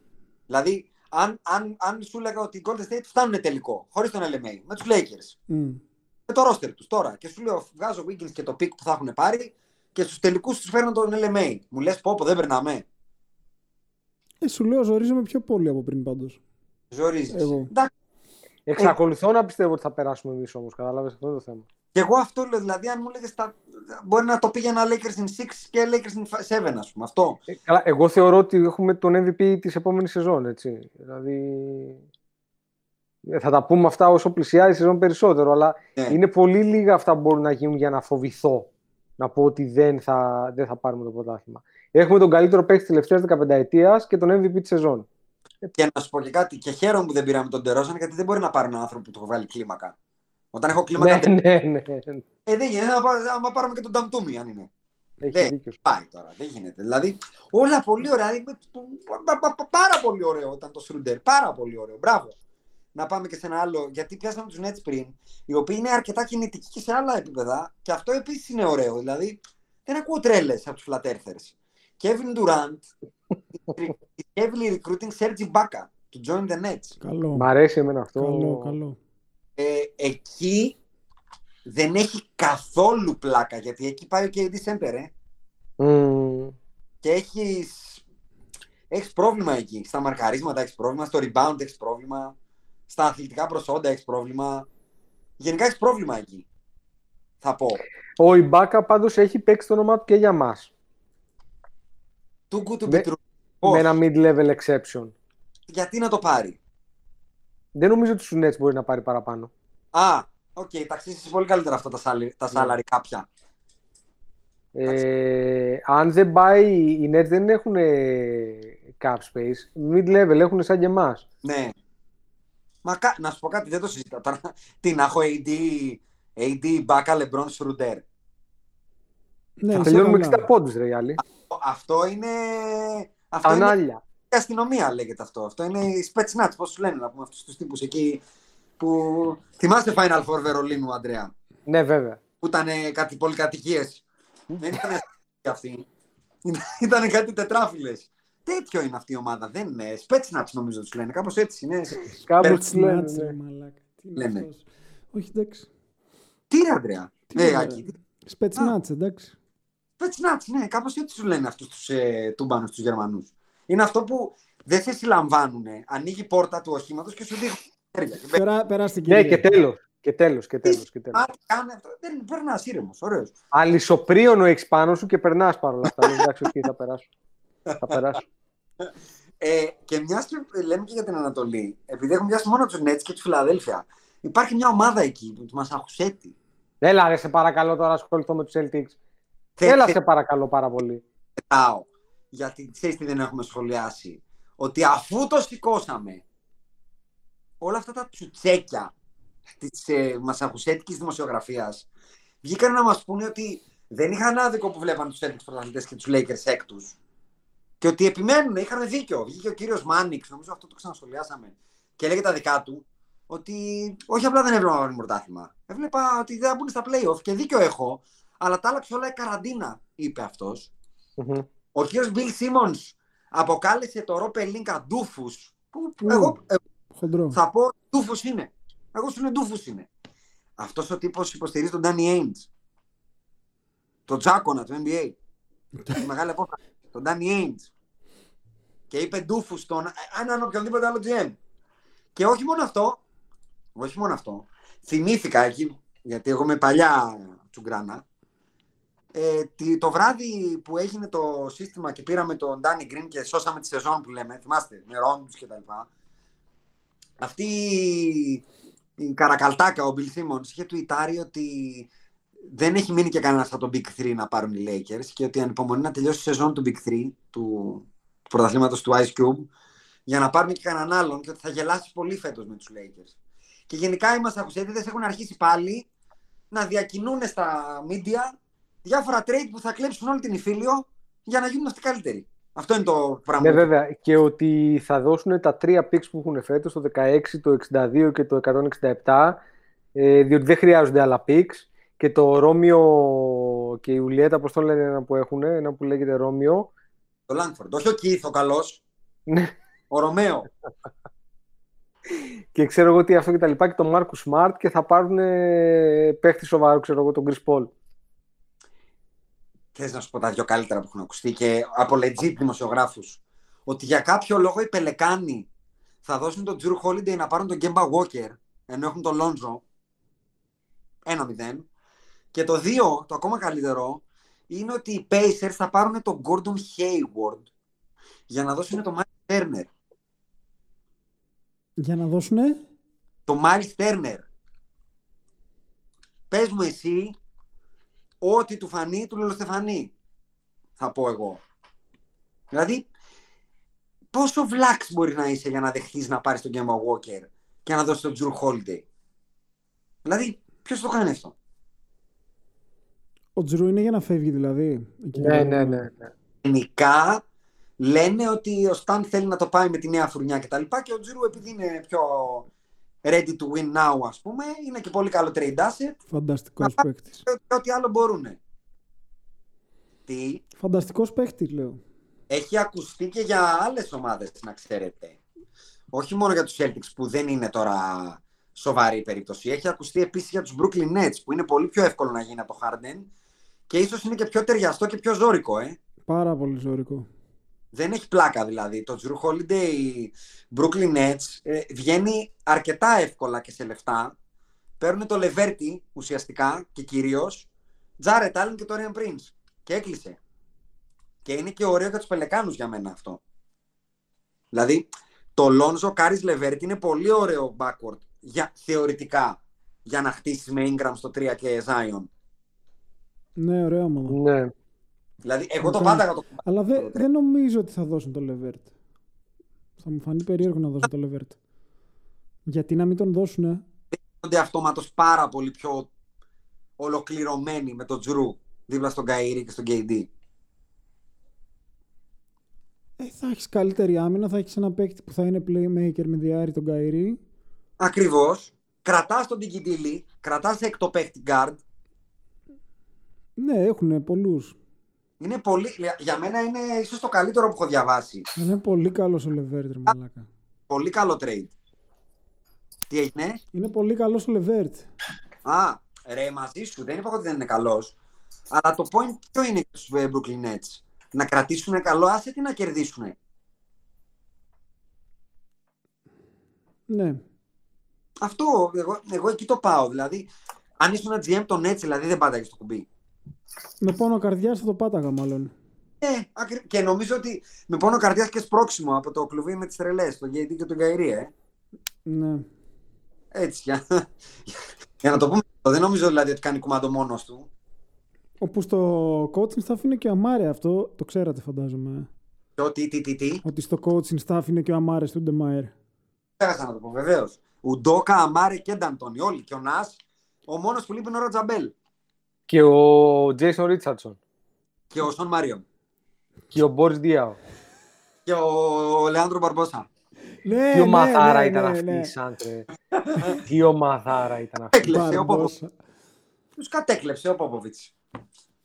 Δηλαδή, αν, αν, αν σου έλεγα ότι οι Golden State φτάνουν τελικό, χωρίς τον LMA, με τους Lakers, Μμ. με το roster τους τώρα, και σου λέω βγάζω Wiggins και το pick που θα έχουν πάρει και στους τελικούς τους φέρνω τον LMA. Μου λες πω πω δεν περνάμε. Ε, σου λέω, ζορίζομαι πιο πολύ από πριν πάντως. Ζορίζεις. Εγώ. Εντάξει, Εξακολουθώ να πιστεύω ότι θα περάσουμε εμείς όμως. Κατάλαβε αυτό είναι το θέμα. Και εγώ αυτό λέω, δηλαδή αν μου λέγες τα... μπορεί να το πήγαινα Lakers in 6 και Lakers in 7 ας πούμε, αυτό. Ε, καλά, εγώ θεωρώ ότι έχουμε τον MVP της επόμενης σεζόν. Έτσι. Δηλαδή. ε, Θα τα πούμε αυτά όσο πλησιάζει η σεζόν περισσότερο, αλλά Ναι. είναι πολύ λίγα αυτά που μπορούν να γίνουν για να φοβηθώ να πω ότι δεν θα, δεν θα πάρουμε το πρωτάθλημα. Έχουμε τον καλύτερο παίκτη της τελευταίας 15 ετία και τον MVP της σεζόν. Και να σου πω και κάτι, και χαίρομαι που δεν πήραμε τον Τερόζαν γιατί δεν μπορεί να πάρει έναν άνθρωπο που του έχω βάλει κλίμακα. Όταν έχω κλίμακα. Ναι, ναι, ναι. Ε, δεν γίνεται να πάρουμε, άμα πάρουμε και τον Ταμτούμι, αν είναι. Έχει Δεν δίκιο. πάει τώρα, δεν γίνεται. Δηλαδή, όλα πολύ ωραία. Δηλαδή, πα- πα- πα- πα- πάρα πολύ ωραίο ήταν το Σρούντερ. Πάρα πολύ ωραίο. Μπράβο. Να πάμε και σε ένα άλλο, γιατί πιάσαμε τους Nets πριν, οι οποίοι είναι αρκετά κινητικοί και σε άλλα επίπεδα. Και αυτό επίσης είναι ωραίο. Δηλαδή, δεν ακούω τρέλες από τους Flat Earthers. Kevin Durant [LAUGHS] is heavily recruiting Sergi Ibaka to join the Nets. Καλό. Μ' αρέσει εμένα αυτό. Καλό, καλό. Ε, εκεί δεν έχει καθόλου πλάκα, γιατί εκεί πάει ο KD Center, ε. Μμμ. και έχεις, έχεις πρόβλημα εκεί. Στα μαρκαρίσματα έχεις πρόβλημα, στο rebound έχεις πρόβλημα, στα αθλητικά προσόντα έχεις πρόβλημα. Γενικά έχεις πρόβλημα εκεί. Θα πω. Ο Ιμπάκα πάντως έχει παίξει το όνομά του και για μας. Too good to be Με- true. Με Πώς; ένα mid-level exception. Γιατί να το πάρει; Δεν νομίζω ότι στους Nets μπορεί να πάρει παραπάνω. Α, οκ, τα αξίζεις πολύ καλύτερα αυτά τα, salary, τα Ναι. salary κάποια. Ε, αν δεν πάει, οι Nets δεν έχουν cap space. Mid-level έχουν σαν και εμάς. Ναι. Μα κα- να σου πω κάτι, δεν το συζητάω τώρα. [LAUGHS] Τι να έχω AD, AD, Μπάκα, Λεμπρόν, Σρουντέρ. Ναι, Θα είσαι τελειώνουμε καλά. 60 πόντους, ρε οι άλλοι. Αυτό είναι. Αυτό είναι Ανάλια. η αστυνομία λέγεται αυτό. Αυτό είναι οι Spetsnaz, πώς σου λένε, να πούμε αυτούς τους τύπους εκεί που... Θυμάστε Final Four Βερολίνου, Αντρέα, Ναι, βέβαια. που ήταν κάτι πολυκατοικίες. Δεν ήταν [LAUGHS] αυτοί. Ήταν κάτι τετράφυλλες. Τέτοιο είναι αυτή η ομάδα. Δεν είναι. Spetsnaz νομίζω τους λένε. Κάπως έτσι είναι. Κάπως Πέρ- τους λένε, Snatch, ναι. ρε μαλάκα. Τι είναι Λένε. αυτός; Όχι, εντάξει. Τι ρε, Αντρέα; Τι Ε, είναι, Άκη, ρε; Σπετσνάτς, εντάξει. Spetsnaz, ναι, κάπως έτσι σου λένε αυτούς τους ε, τούμπανους τους Γερμανούς. Είναι αυτό που δεν σε συλλαμβάνουν. Ανοίγει η πόρτα του οχήματος και σου δείχνει. χέρια. Και Περά, περάστε Ναι, κύριε. και τέλος. Και τέλος, και τέλος, και τέλος. Α, τι κάνει αυτό. Δεν περνά ήρεμο. Ωραίο. Αλυσοπρίωνο έχεις πάνω σου και περνάς παρόλα αυτά. Λες, Εντάξει, οκ, θα περάσω. Θα περάσω. Ε, και μια και λέμε και για την Ανατολή, επειδή έχουμε πιάσει μόνο του Nets και τη Φιλαδέλφια, υπάρχει μια ομάδα εκεί, του Μασαχουσέτη. Έλα ρε, σε παρακαλώ τώρα ασχοληθώ με τους Celtics. Θε- Έλα θε- σε παρακαλώ πάρα πολύ. πετάω, γιατί ξέρεις τι δεν έχουμε σχολιάσει; Ότι αφού το σηκώσαμε, όλα αυτά τα τσουτσέκια της ε, Μασαχουσέτικης δημοσιογραφίας βγήκαν να μας πούνε ότι δεν είχαν άδικο που βλέπαν τους Celtics πρωταθλητές και τους Lakers έκτους. Και ότι επιμένουν, είχαν δίκιο. Βγήκε ο κύριος Μάνιξ, νομίζω αυτό το ξανασχολιάσαμε. Και έλεγε τα δικά του ότι όχι απλά δεν έβλεπα να πάρουν πρωτάθλημα. Έβλεπα ότι δεν θα μπουν στα playoff και δίκιο έχω. Αλλά τα άλλαξε όλα η καραντίνα, είπε αυτός. Μμμ. Ο κύριος Μπιλ Σίμονς αποκάλεσε το Ρόπε Λίνκα ντούφους. Που εγώ ε, Χοντρό. θα πω ντούφο είναι. Εγώ σου είναι ντούφο είναι. Αυτός ο τύπος υποστηρίζει τον Ντάνι Έιντς. Τον Τζάκονα του NBA. Τη μεγάλη απόφαση. Τον Ντάνι Έιντς. Και είπε ντούφους στον έναν οποιονδήποτε άλλο GM. Και όχι μόνο αυτό. Όχι μόνο αυτό. Θυμήθηκα εκεί, γιατί εγώ είμαι παλιά τσουγκράνα. Ε, τι- το βράδυ που έγινε το σύστημα και πήραμε τον Ντάνι Γκριν και σώσαμε τη σεζόν που λέμε, θυμάστε, με ρόντους και τα λοιπά. Αυτή η καρακαλτάκα, ο Bill Simmons, είχε τουιτάρει ότι δεν έχει μείνει και κανένα από τον Big 3 να πάρουν οι Lakers και ότι ανυπομονεί να τελειώσει η σεζόν του Big 3, του, του πρωταθλήματος του Ice Cube, για να πάρουν και κανέναν άλλον και ότι θα γελάσει πολύ φέτος με τους Lakers. Και γενικά οι μασταχουσέτιδες έχουν αρχίσει πάλι να διακινούν στα media διάφορα trade που θα κλέψουν όλη την υφήλιο για να γίνουν αυτοί καλύτεροι. Αυτό είναι το πράγμα. Ναι, βέβαια. Και ότι θα δώσουν τα τρία picks που έχουν φέτος, το 16, το 62 και το 167, ε, διότι δεν χρειάζονται άλλα picks. Και το Ρώμιο και η Ιουλιέτα, πώς το λένε ένα που έχουν, ένα που λέγεται Ρώμιο. Το Λάγκφορντ. Όχι ο Κίθ, ο καλός. Ναι. Ο Ρωμαίο. [LAUGHS] Και ξέρω εγώ τι αυτό και τα λοιπά και τον Μάρκους Σμαρτ και θα πάρουν ε, παίχτη σοβαρό, ξέρω εγώ, τον Chris Paul. Θες να σου πω τα δύο καλύτερα που έχουν ακουστεί και από legit δημοσιογράφους. Ότι για κάποιο λόγο οι Πελεκάνοι θα δώσουν τον Τζουρ Holiday να πάρουν τον Γκέμπα Walker ενώ έχουν τον Lonzo. 1-0. Και το δύο, το ακόμα καλύτερο, είναι ότι οι Pacers θα πάρουν τον Gordon Hayward για να δώσουν τον Miles Turner. Για να δώσουνε; Το Miles Turner. Πες μου εσύ ό,τι του φανεί του Λολοστεφανή. Θα πω εγώ. Δηλαδή, πόσο βλάξ μπορεί να είσαι για να δεχτείς να πάρεις τον Gemma Walker και να δώσεις τον Τζουρ Holiday. Δηλαδή, ποιος το κάνει αυτό; Ο Τζρου είναι για να φεύγει δηλαδή. Εκεί Ναι, πέρα. ναι, ναι. ναι. Γενικά λένε ότι ο Σταν θέλει να το πάει με τη νέα φουρνιά κτλ. Και, και ο Τζουρού επειδή είναι πιο ready to win now ας πούμε, είναι και πολύ καλό trade asset Φανταστικός Να παίκτης. και ό,τι άλλο μπορούν. Τι, Φανταστικός παίκτης λέω. έχει ακουστεί και για άλλες ομάδες να ξέρετε. Όχι μόνο για τους Celtics που δεν είναι τώρα σοβαρή περίπτωση. Έχει ακουστεί επίσης για τους Brooklyn Nets που είναι πολύ πιο εύκολο να γίνει από το Harden και ίσως είναι και πιο ταιριαστό και πιο ζώρικο, ε. Πάρα πολύ ζωρικό. Δεν έχει πλάκα δηλαδή. Το Drew Holiday Brooklyn Nets ε, βγαίνει αρκετά εύκολα και σε λεφτά. Παίρνουν το Λεβέρτι ουσιαστικά και κυρίως Τζάρετ Allen και το Ριαν Prince. Και έκλεισε. Και είναι και ωραίο για τους Πελεκάνους για μένα αυτό. Δηλαδή, το Λόνζο Κάρις Λεβέρτ είναι πολύ ωραίο backcourt για, θεωρητικά για να χτίσεις με Ingram στο 3 και Zion. Ναι, ωραία ομάδα. ναι. Δηλαδή, εγώ το Κάνει. πάντα το Αλλά δεν δεν νομίζω ότι θα δώσουν το Λεβέρτ. Θα μου φανεί περίεργο να δώσουν το Λεβέρτ. Γιατί να μην τον δώσουνε; γίνονται αυτομάτως πάρα πολύ πιο ολοκληρωμένοι με τον Τζρου δίπλα στον Καΐρι και στον KD. Ε, θα έχεις καλύτερη άμυνα, θα έχεις ένα παίκτη που θα είναι playmaker με δυάρι τον Καΐρι. Ακριβώς. Κρατάς τον Τικιτήλη, κρατάς έκτο παίχτη guard. Ναι, έχουν πολλούς. Είναι πολύ, για μένα είναι ίσως το καλύτερο που έχω διαβάσει. Είναι πολύ καλό ο Λεβέρτ, ρε μαλάκα. Πολύ καλό trade. Τι έγινε; Είναι πολύ καλός ο Λεβέρτ. Α, ρε, μαζί σου. Δεν είπα ότι δεν είναι καλός. Αλλά το point ποιο είναι για τους ε, Brooklyn Nets; Να κρατήσουν καλό asset ή να κερδίσουν. Ναι. Αυτό, εγώ, εγώ εκεί το πάω. Δηλαδή, αν ήσουν ένα GM τον έτσι, δηλαδή δεν πάταγες το κουμπί. Με πόνο καρδιάς θα το πάταγα μάλλον. Ε, ακρι- και νομίζω ότι με πόνο καρδιάς και σπρώξιμο από το κλουβί με τις τρελές, τον JD και τον Καϊρή, ε. Ναι. Έτσι, για, για να το πούμε. Δεν νομίζω δηλαδή ότι κάνει κουμάντο μόνος του. Όπου στο coaching staff είναι και ο Αμάρε αυτό, το ξέρατε φαντάζομαι. Και ότι, τι, τι, τι. Ότι στο coaching staff είναι και ο Αμάρε Στουντεμάιρ. Πέρασα να το πω, βεβαίως. Ουντόκα, Αμάρε και Ντ'Αντόνι. Όλοι. Και ο Νάς, ο μόνος που λείπει είναι ο Ράτζα Μπελ. Και ο Τζέισον Ρίτσαρντσον. Και ο Σον Μάριον. Και ο Μπόρις Διάο. Και ο Λεάνδρο Μπαρμπόσα. Ναι, Τι ναι, ομαδάρα ναι, ήταν ναι, αυτή ναι. η Σάντρε. Τι ομαδάρα ήταν αυτή. Έκλεψε ο Πόποβιτς. Μπαρμπόσα. Τους κατέκλεψε ο Πόποβιτς.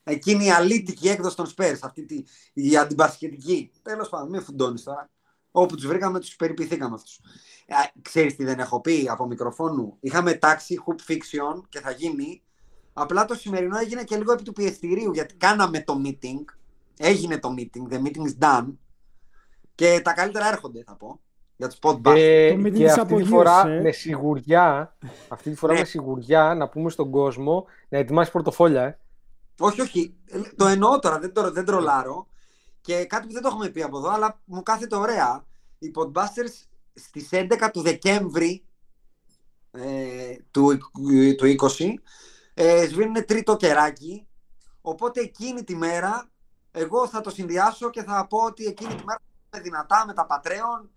Εκείνη η αλήτικη έκδοση των Σπέρς, αυτή τη, η αντιμπασχετική. Τέλος πάντων, μην φουντώνεις τώρα. Όπου τους βρήκαμε, τους περιποιηθήκαμε αυτούς. Ε, ξέρεις τι δεν έχω πει από μικροφόνου; Είχαμε τάξει hoop fiction και θα γίνει. Απλά το σημερινό έγινε και λίγο επί του πιεστηρίου, γιατί κάναμε το meeting. Έγινε το meeting, the meeting is done. Και τα καλύτερα έρχονται, θα πω. Για τους podbusters. Ε, Το meeting και της αυτή της απογείωσης, φορά ε. με σιγουριά, αυτή τη φορά Ναι. με σιγουριά να πούμε στον κόσμο να ετοιμάσει πορτοφόλια. Ε. Όχι, όχι. Ε, Το εννοώ τώρα, δεν, το, δεν τρολάρω. Και κάτι που δεν το έχουμε πει από εδώ, αλλά μου κάθεται ωραία. Οι Podbusters στις 11 του Δεκέμβρη ε, του, του 20 ε, σβήνουν τρίτο κεράκι. Οπότε εκείνη τη μέρα εγώ θα το συνδυάσω και θα πω ότι εκείνη τη μέρα θα είναι δυνατά με τα Patreon,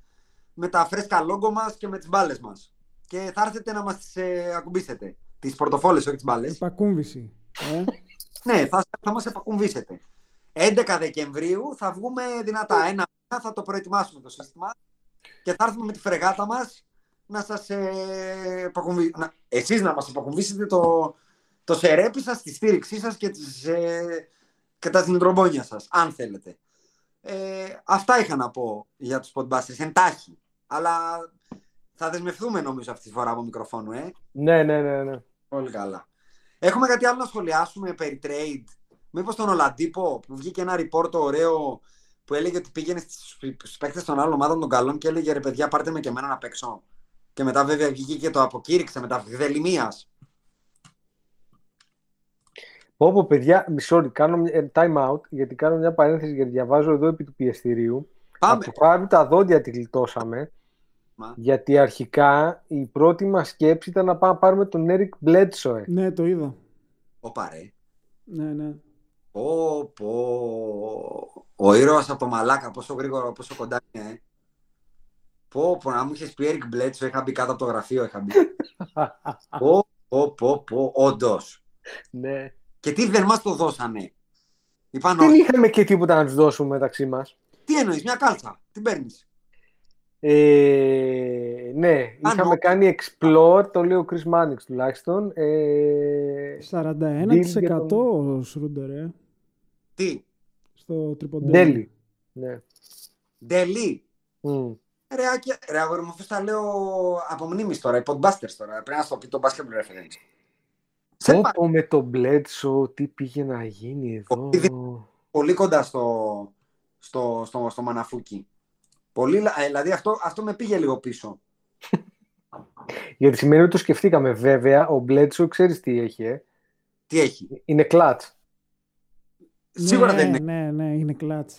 με τα φρέσκα λόγκο μας και με τις μπάλες μας. Και θα έρθετε να μας τις ε, ακουμπήσετε. Τις πορτοφόλες, όχι τις μπάλες. Επακούμβηση. Ε. Ναι, θα, θα μας επακουμβήσετε. 11 Δεκεμβρίου θα βγούμε δυνατά. Ένα μήνα θα το προετοιμάσουμε το σύστημα και θα έρθουμε με τη φρεγάτα μας να σας ε, επακουμβι... να... εσείς να μας επακουμβήσετε το, το σερέπι σας, τη στήριξή σας και, τις, ε, και τα συνδρομπόνια σας, αν θέλετε. Ε, αυτά είχα να πω για τους podbusters, εντάχει. Αλλά θα δεσμευτούμε νομίζω αυτή τη φορά από μικροφόνου, ε. Ναι, ναι, ναι. ναι. Πολύ καλά. Έχουμε κάτι άλλο να σχολιάσουμε περί trade. Μήπως τον Ολαντίπο που βγήκε ένα report ωραίο που έλεγε ότι πήγαινε στου παίκτες των άλλων ομάδων των καλών και έλεγε ρε παιδιά, πάρτε με και εμένα να παίξω. Και μετά βέβαια βγήκε και το αποκήρυξε με τα βδελημία. Πω πω παιδιά, sorry, κάνω μια- ε, time out γιατί κάνω μια παρένθεση γιατί διαβάζω εδώ επί του πιεστηρίου. Πάμε. Από το χάρη τα δόντια τη γλιτώσαμε. Μα. Γιατί αρχικά η πρώτη μας σκέψη ήταν να πάμε να πάρουμε τον Eric Bledsoe. Ναι, το είδα. Ωπα ρε. Ναι, ναι. Πω, πω. Ο ήρωας από το Μαλάκα, πόσο γρήγορα, πόσο κοντά είναι. Ε. Πω, πω, να μου είχες πει Eric Bledsoe, είχα μπει κάτω από το γραφείο, είχα μπει. [LAUGHS] πω, πω, πω, πω, όντως. ναι. Και τι δεν μας το δώσανε. Είπαν Δεν όχι. είχαμε και τίποτα να τους δώσουμε μεταξύ μας. Τι εννοείς, μια κάλτσα. Την παίρνεις. Ε, ναι, Αν είχαμε όχι. κάνει explore, το λέει ο Chris Mannix τουλάχιστον. Ε, 41% ο Σρούντερ, ε, Τι, στο τριποντέλι. Ντέλη. Ναι. Ντελή. Μμ. Ρε, Άκη, ρε αγόρι μου, αφού τα λέω από μνήμης τώρα, οι podbusters τώρα. Πρέπει να στο πει το basketball reference. Σε Πω πα- πω με τον Bledsoe, τι πήγε να γίνει εδώ. Ήδη- πολύ κοντά στο, στο, στο, στο μαναφούκι. Πολύ, λα- ε, δηλαδή αυτό, αυτό με πήγε λίγο πίσω. Γιατί σημαίνει ότι το σκεφτήκαμε. Βέβαια, ο Bledsoe ξέρεις τι έχει, ε; Τι έχει; Είναι clutch. Σίγουρα ναι, δεν είναι Ναι, ναι, είναι κλάτς.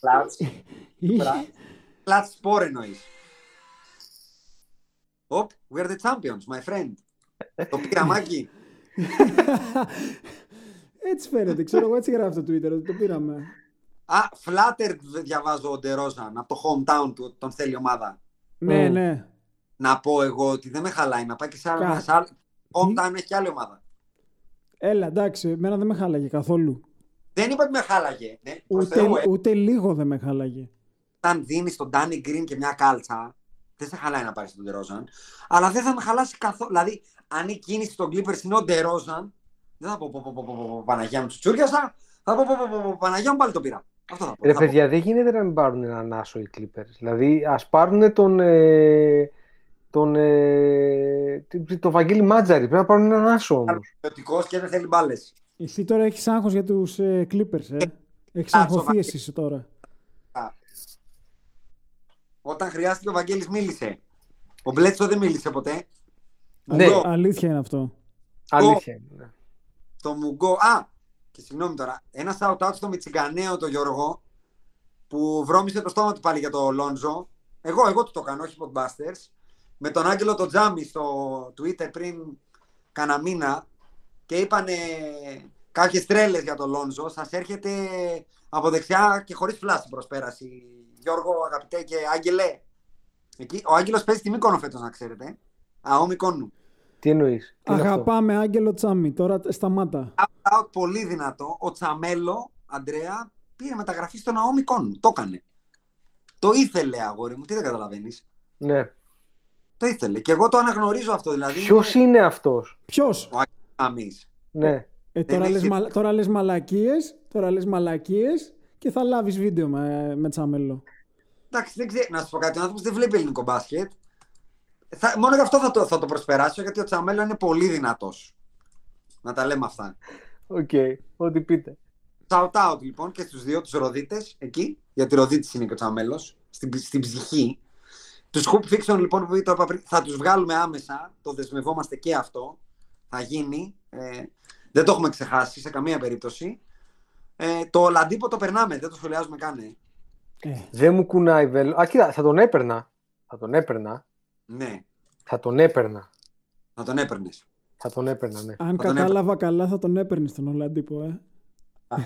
κλατς. [LAUGHS] Είχε- Κλατς σπορ εννοείς. Οπ, we are the champions, my friend. το πήρα, Μάκη. Έτσι φαίνεται, ξέρω εγώ έτσι γράφει το Twitter ότι το πήραμε. Α, flattered διαβάζω ο Ντερόζαν, από το hometown του, τον θέλει η ομάδα. Ναι, Μμ. ναι. Να πω εγώ ότι δεν με χαλάει να πάει και σε άλλο. Κα- σε άλλο- Hometown έχει και άλλη ομάδα. Έλα, εντάξει, εμένα δεν με χάλαγε καθόλου. Δεν είπα ότι με χάλαγε. Ναι, προς Ούτε, Θεού, ε. ούτε λίγο δεν με χάλαγε. όταν δίνεις τον Danny Green και μια κάλτσα, δεν σε χαλάει να πάρεις τον Ντερόζαν. Αλλά δεν θα με χαλάσει καθόλου. Δηλαδή, αν η κίνηση των Clippers είναι ο Ντερόζαν, δεν θα πω, πω, πω, πω, πω, πω, πω, Παναγία μου τσουτσούριασα. Θα πω, πω, πω, πω, πω, Παναγία μου πάλι το πήρα. Αυτό θα πω. Ρε θα πω. παιδιά, δεν γίνεται να μην πάρουν έναν άσο οι Clippers. Δηλαδή, ας πάρουν τον, ε, τον, ε, τι- το Βαγγέλη Μάτζαρη. Πρέπει να πάρουν έναν άσο όμως. Ποιοτικός και δεν θέλει μπάλες. Εσύ τώρα έχεις άγχος για τους ε, Clippers, ε; Έχεις Κάτσο, αγχωθεί Βαγγέλη. εσύ τώρα; Όταν χρειάστηκε ο Βαγγέλης μίλησε. Ο Μπλέτσο δεν μίλησε ποτέ. Ναι. Μουγκό, Αλήθεια είναι αυτό. Αλήθεια. είναι, ναι. Το Μουγκό. Α, και συγγνώμη τώρα. Ένα shout-out στο Μιτσιγκανέο το Γιώργο που βρώμισε το στόμα του πάλι για το Λόντζο. Εγώ, εγώ του το κάνω, όχι Podbusters. Με τον Άγγελο το Τζάμι στο Twitter πριν κάνα μήνα και είπανε κάποιες τρέλες για το Λόντζο. Σας έρχεται από δεξιά και χωρίς φλάση προσπέραση. Γιώργο, αγαπητέ και Άγγελε. Εκεί, ο Άγγελος παίζει τη Μύκονο φέτος, να ξέρετε. Α, ο Μυκόνου. Τι εννοείς; Τι είναι αυτό; Αγαπάμε Άγγελο Τσάμι, τώρα σταμάτα. out πολύ δυνατό. Ο Τσαμέλο, Αντρέα, πήρε μεταγραφή στο Ναόμι Κον. Το έκανε. Το ήθελε, αγόρι μου. Τι δεν καταλαβαίνεις. Ναι. Το ήθελε. Και εγώ το αναγνωρίζω αυτό. Δηλαδή, Ποιος είναι αυτός; Ποιος; Ο Ακάμις. Ναι. Ε, τώρα, Δεν λες, έχει- μαλα... τώρα λες μαλακίες, τώρα λες μαλακίες και θα λάβεις βίντεο με, με τσαμέλο. Εντάξει, δεν ξέρω. Να σου πω κάτι. Ο άνθρωπος δεν βλέπει ελληνικό μπάσκετ. Θα, μόνο γι' αυτό θα το, θα το προσπεράσω, γιατί ο Τσαμέλο είναι πολύ δυνατός. Να τα λέμε αυτά. Οκ. Ό,τι πείτε. Shout out λοιπόν και στους δύο τους Ροδίτες εκεί, γιατί Ροδίτης είναι και ο Τσαμέλος, στην, στην ψυχή. Τους Hoop Fiction λοιπόν που το είπα πριν, θα τους βγάλουμε άμεσα. Το δεσμευόμαστε και αυτό. Θα γίνει. Ε, δεν το έχουμε ξεχάσει σε καμία περίπτωση. Ε, τον Ολαντίπο το περνάμε, δεν το σχολιάζουμε καν. ε. Ε, Δεν μου κουνάει βέλο. Α, κοίτα, θα τον έπαιρνα. Θα τον έπαιρνα. Ναι, Θα τον έπαιρνα. να τον έπαιρνες. Θα τον έπαιρνα, ναι. αν Θα τον κατάλαβα καλά θα τον έπαιρνες τον Ολαντίπο, ε. [LAUGHS]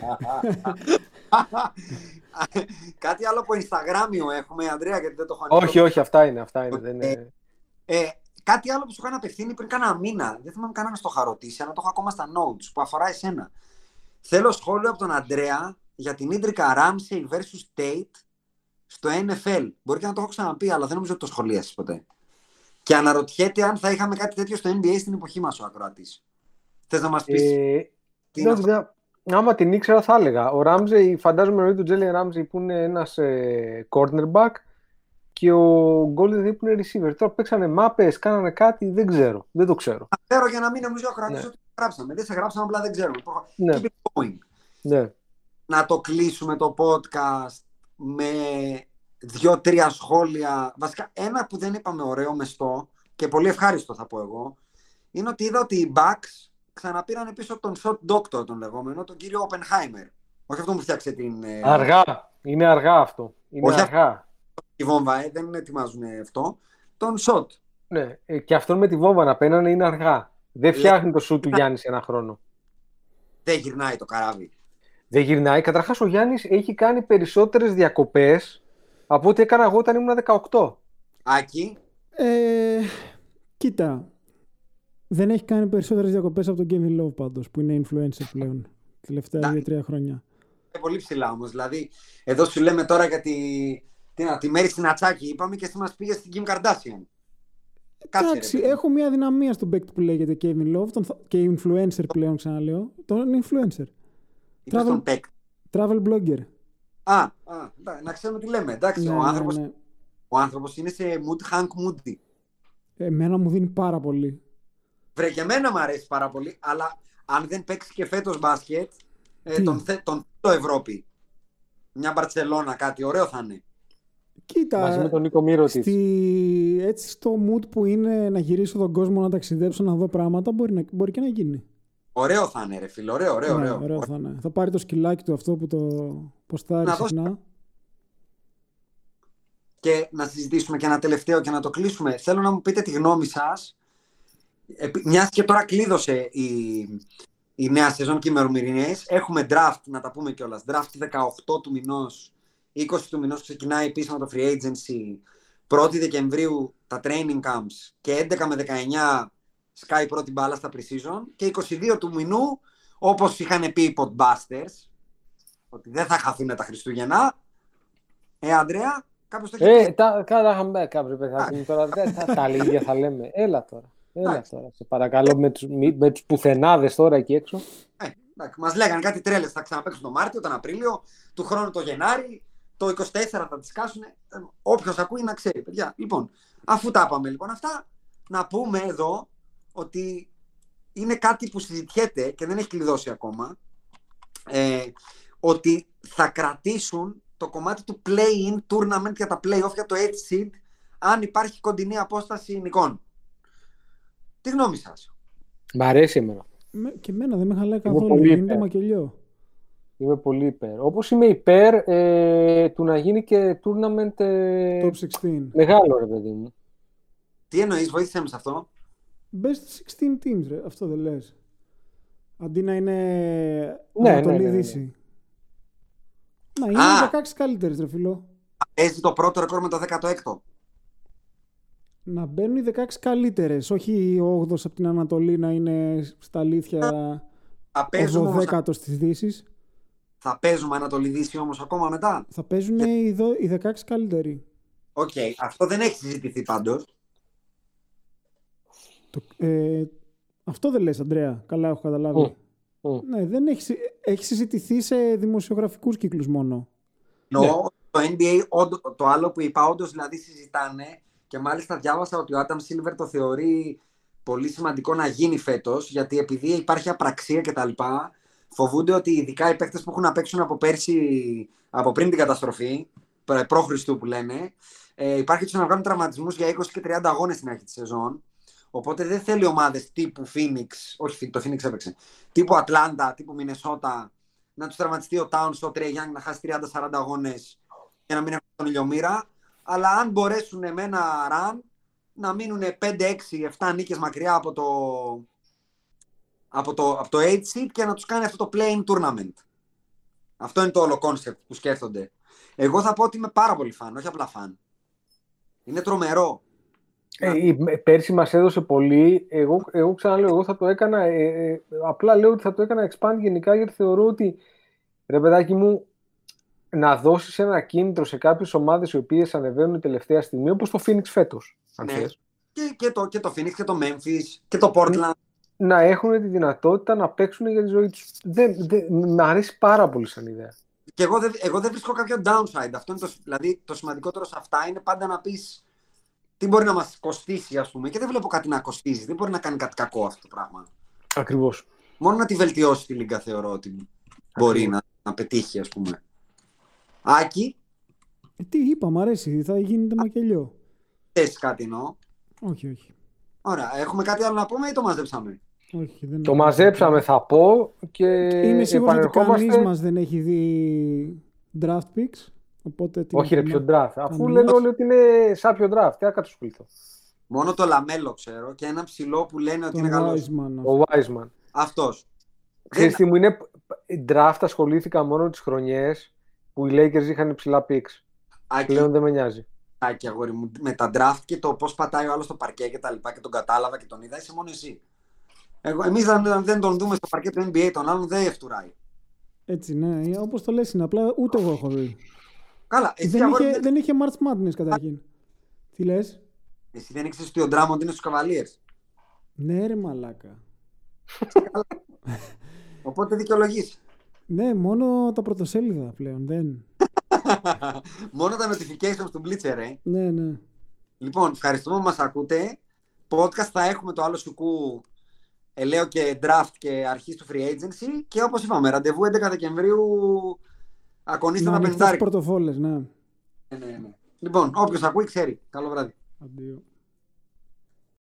Κάτι άλλο από Instagramιο έχουμε, Ανδρέα, γιατί δεν το έχω ανοίξει. όχι, όχι, αυτά είναι. Αυτά είναι. Δεν είναι... Ε, κάτι άλλο που σου είχαν απευθύνει πριν κάνα μήνα. Δεν θυμάμαι κανένα το είχα ρωτήσει, αλλά το έχω ακόμα στα notes που αφορά εσένα. Θέλω σχόλιο από τον Αντρέα για την Ίντρικα Ramsey vs. Tate στο NFL. Μπορεί και να το έχω ξαναπεί, αλλά δεν νομίζω ότι το σχολίασες ποτέ. Και αναρωτιέται αν θα είχαμε κάτι τέτοιο στο NBA στην εποχή μας ο Ακροατής. Θες να μας πεις. Ε, τι είναι ναι, δεν- άμα την ήξερα θα έλεγα. Ο Ράμζεϊ, φαντάζομαι εννοεί τον Τζέλι Ράμζεϊ που είναι ένας ε, cornerback και ο Golden που είναι receiver. Τώρα παίξανε μάπες, κάνανε κάτι, δεν ξέρω. Δεν το ξέρω. Ξέρω για να μην νομίζω ο Ακροατής Ναι. ότι γράψαμε. Δεν σε γράψαμε, απλά δεν ξέρουμε. Ναι. Keep it going. Ναι. να το κλείσουμε το podcast με δύο-τρία σχόλια. Βασικά, ένα που δεν είπαμε ωραίο μεστό και πολύ ευχάριστο θα πω εγώ, είναι ότι είδα ότι οι Bucks ξαναπήραν πίσω τον Shot Doctor, τον λεγόμενο, τον κύριο Oppenheimer. Όχι αυτό που φτιάξε την ε, Αργά. Είναι αργά αυτό. Είναι Όχι αργά. τη βόμβα, ε, δεν ετοιμάζουν αυτό. Τον Shot. Ναι. Ε, Και αυτόν με τη βόμβα να πένανε είναι αργά. Δεν φτιάχνει το σου του Γιάννης σε ένα χρόνο. Δεν γυρνάει το καράβι. Δεν γυρνάει. Καταρχάς, ο Γιάννης έχει κάνει περισσότερες διακοπές από ό,τι έκανα εγώ όταν ήμουν 18. Άκη, Ε, κοίτα, δεν έχει κάνει περισσότερες διακοπές από τον Kevin Love πάντως, που είναι influencer πλέον, τελευταία Να. δύο-τρία χρόνια. είναι πολύ ψηλά όμως. Δηλαδή, εδώ σου λέμε τώρα για τη, τι να, τη μέρη στην Ατσάκη, είπαμε και εσύ μας πήγες στην Kim Kardashian. Κάτσε, Εντάξει, ρε, παιδί. έχω μια δυναμία στον παίκτη που λέγεται Kevin Love τον, θα- και influencer πλέον ξαναλέω. Τον influencer. Είπες travel- τον παίκτη. Travel blogger. Α, α εντάξει, να ξέρουμε τι λέμε. Εντάξει, Ναι, ο, ναι, άνθρωπος, ναι. ο άνθρωπος είναι σε mood, Hank Moody. Εμένα μου δίνει πάρα πολύ. Βρε και εμένα μου αρέσει πάρα πολύ, αλλά αν δεν παίξει και φέτος μπάσκετ, ε, Τι; τον, θε, τον το Ευρώπη. Μια Μπαρτσελώνα, κάτι ωραίο θα είναι. Κοίτα, Μαζί με τον Νίκο Μύρο στη... έτσι στο mood που είναι να γυρίσω τον κόσμο να ταξιδέψω να δω πράγματα μπορεί, να... μπορεί και να γίνει. Ωραίο θα είναι, ρε φίλε. Ωραίο, ωραίο. Ναι, ωραίο. ωραίο θα, είναι. θα πάρει το σκυλάκι του αυτό που το ποστάρει Να δώσει- συχνά; Και να συζητήσουμε και ένα τελευταίο και να το κλείσουμε. Θέλω να μου πείτε τη γνώμη σας. Μιας και τώρα κλείδωσε η, η νέα σεζόν και οι ημερομηνίε. Έχουμε draft, να τα πούμε κιόλας. Draft 18 του μηνός, 20 του μηνός ξεκινάει επίσημα το free agency. 1η Δεκεμβρίου τα training camps και 11 με 19 σκάει η πρώτη μπάλα στα pre-season. Και 22 του μηνού, όπως είχαν πει οι Podbusters, ότι δεν θα χαθούν τα Χριστούγεννα. Ε, Αντρέα, κάποιος το έχεις Ε, τα κάτα είχαμε κάποιο παιδάκι μου τώρα. Δεν θα τα ίδια θα λέμε. Έλα τώρα. Έλα Εντάξει. τώρα. Σε παρακαλώ με τους, μη- με τους πουθενάδες τώρα εκεί έξω. Ε, εντάξει, μας λέγανε κάτι τρέλες, θα ξαναπαίξουν τον Μάρτιο, τον Απρίλιο, του χρόνου το Γενάρη, το 24 θα τις κάσουν. Ε, όποιος ακούει να ξέρει, παιδιά. Λοιπόν, αφού τα είπαμε λοιπόν αυτά, να πούμε εδώ ότι είναι κάτι που συζητιέται και δεν έχει κλειδώσει ακόμα, ε, ότι θα κρατήσουν το κομμάτι του play-in tournament για τα play-off για το 8 seed αν υπάρχει κοντινή απόσταση νικών. Τι γνώμη σας; Μ' αρέσει εμένα. Με- Και εμένα δεν με χαλάει Εγώ καθόλου. πολύ Γίνεται υπέρ. μακελιό. Είμαι πολύ υπέρ. Όπως είμαι υπέρ ε, του να γίνει και tournament ε, Top 16. μεγάλο, ρε παιδί μου. Τι εννοείς, βοήθησέ με σε αυτό. Best 16 teams, ρε. Αυτό δεν λες. Αντί να είναι Ναι, Ανατολή ναι, ναι, ναι. Δύση. Να είναι Α. 16 καλύτερες, ρε φίλο. Παίζει το πρώτο ρεκόρ με το 16ο. Να μπαίνουν οι 16 καλύτερες, όχι ο 8ος από την Ανατολή να είναι στα αλήθεια. Θα παίζουμε, ο όμως, 12ο της Δύσης. θα παίζουμε Ανατολή Δύση όμως ακόμα μετά. Θα παίζουν οι, δο- οι 16 καλύτεροι. Οκ, αυτό δεν έχει συζητηθεί πάντως. Το, ε, αυτό δεν λες, Αντρέα. Καλά έχω καταλάβει. Μμ, μμ. Ναι, δεν έχει, συ- έχει συζητηθεί σε δημοσιογραφικούς κύκλους μόνο. Εννοώ το NBA, όντω- το άλλο που είπα, όντως δηλαδή συζητάνε και μάλιστα διάβασα ότι ο Άνταμ Σίλβερ το θεωρεί πολύ σημαντικό να γίνει φέτος, γιατί επειδή υπάρχει απραξία κτλ. Φοβούνται ότι ειδικά οι παίκτες που έχουν να παίξουν από πέρσι, από πριν την καταστροφή, προ- προ Χριστού που λένε, ε, υπάρχει τους να βγάλουν τραυματισμούς για 20 και 30 αγώνες στην αρχή της σεζόν. Οπότε δεν θέλει ομάδες τύπου Phoenix, όχι το Phoenix έπαιξε, τύπου Ατλάντα, τύπου Μινεσότα, να τους τραυματιστεί ο Towns, ο Trae Young να χάσει 30-40 αγώνες και να μην έχουν στον ήλιο μοίρα. Αλλά αν μπορέσουν με ένα run να μείνουν 5-6-7 νίκες μακριά από το, από το, από το 8 seed και να τους κάνει αυτό το play-in tournament. Αυτό είναι το όλο concept που σκέφτονται. Εγώ θα πω ότι είμαι πάρα πολύ φαν, όχι απλά φαν. Είναι τρομερό. Ε, η- με- πέρσι μας έδωσε πολύ. Εγώ, εγώ ξαναλέω, εγώ θα το έκανα. ε, ε, απλά λέω ότι θα το έκανα expand γενικά γιατί θεωρώ ότι ρε παιδάκι μου να δώσεις ένα κίνητρο σε κάποιες ομάδες οι οποίες ανεβαίνουν τελευταία στιγμή όπως το Phoenix φέτος. Αν Ναι. θες, Και, και, το, και το Phoenix και το Memphis και το Portland. να έχουν τη δυνατότητα να παίξουν για τη ζωή τους. Δεν, δεν, μ' αρέσει πάρα πολύ σαν ιδέα. Και εγώ δεν, εγώ δεν βρίσκω κάποιο downside. Αυτό είναι το, δηλαδή, το σημαντικότερο σε αυτά είναι πάντα να πεις τι μπορεί να μας κοστίσει, ας πούμε. Και δεν βλέπω κάτι να κοστίζει. Δεν μπορεί να κάνει κάτι κακό αυτό το πράγμα. Ακριβώς. Μόνο να τη βελτιώσει τη Λίγκα θεωρώ ότι μπορεί να, να πετύχει, ας πούμε. Άκη, Ε, τι είπα, μ' αρέσει, θα γίνεται μακελιό. θες κάτι εννοώ. Όχι, όχι. Ωραία, έχουμε κάτι άλλο να πούμε ή το μαζέψαμε; όχι δεν Το μαζέψαμε θα πω και Είμαι σίγουρος ότι επανερχόμαστε... κανείς μας δεν έχει δει draft picks. Οπότε τι Όχι να ρε, πούμε. ποιο draft. Αφού Κανείς. λένε όλοι ότι είναι σάπιο draft. Τι να κατασχοληθώ. Μόνο το Λαμέλο ξέρω και ένα ψηλό που λένε ότι Τον είναι καλός. Wiseman. Ο Wiseman. Αυτός. Ξέρεις τι μου είναι, draft ασχολήθηκα μόνο τις χρονιές που οι Lakers είχαν υψηλά picks. Άκη, Πλέον δεν με νοιάζει. Άκη, αγόρι μου, με τα draft και το πώς πατάει ο άλλος στο παρκέ και τα λοιπά και τον κατάλαβα και τον είδα, είσαι μόνο εσύ. Εγώ, εμείς αν, αν δεν τον δούμε στο παρκέ του NBA, τον άλλον δεν φτουράει. Έτσι, ναι. Όπως το λες είναι. Απλά ούτε εγώ έχω δει. Καλά, εσύ, δεν, αγόρι, είχε, δεν... δεν είχε March Madness καταρχήν. Τι λες; εσύ δεν ήξερες ότι ο Ντράμοντ είναι στους Cavaliers; Ναι ρε μαλάκα. Οπότε δικαιολογείς. Ναι, μόνο τα πρωτοσέλιδα πλέον. Δεν. [LAUGHS] Μόνο τα notifications του Blitzer, ε. Ναι, ναι. Λοιπόν, ευχαριστούμε που μας ακούτε. Podcast θα έχουμε το άλλο σουκού ελαίο και draft και αρχής του free agency και όπως είπαμε, ραντεβού 11 Δεκεμβρίου ακονίστε Να τα ανοιχτές πενθάρι. πορτοφόλες, ναι. Ναι, ναι, ναι. Λοιπόν, όποιος ακούει ξέρει. Καλό βράδυ. Αντίο.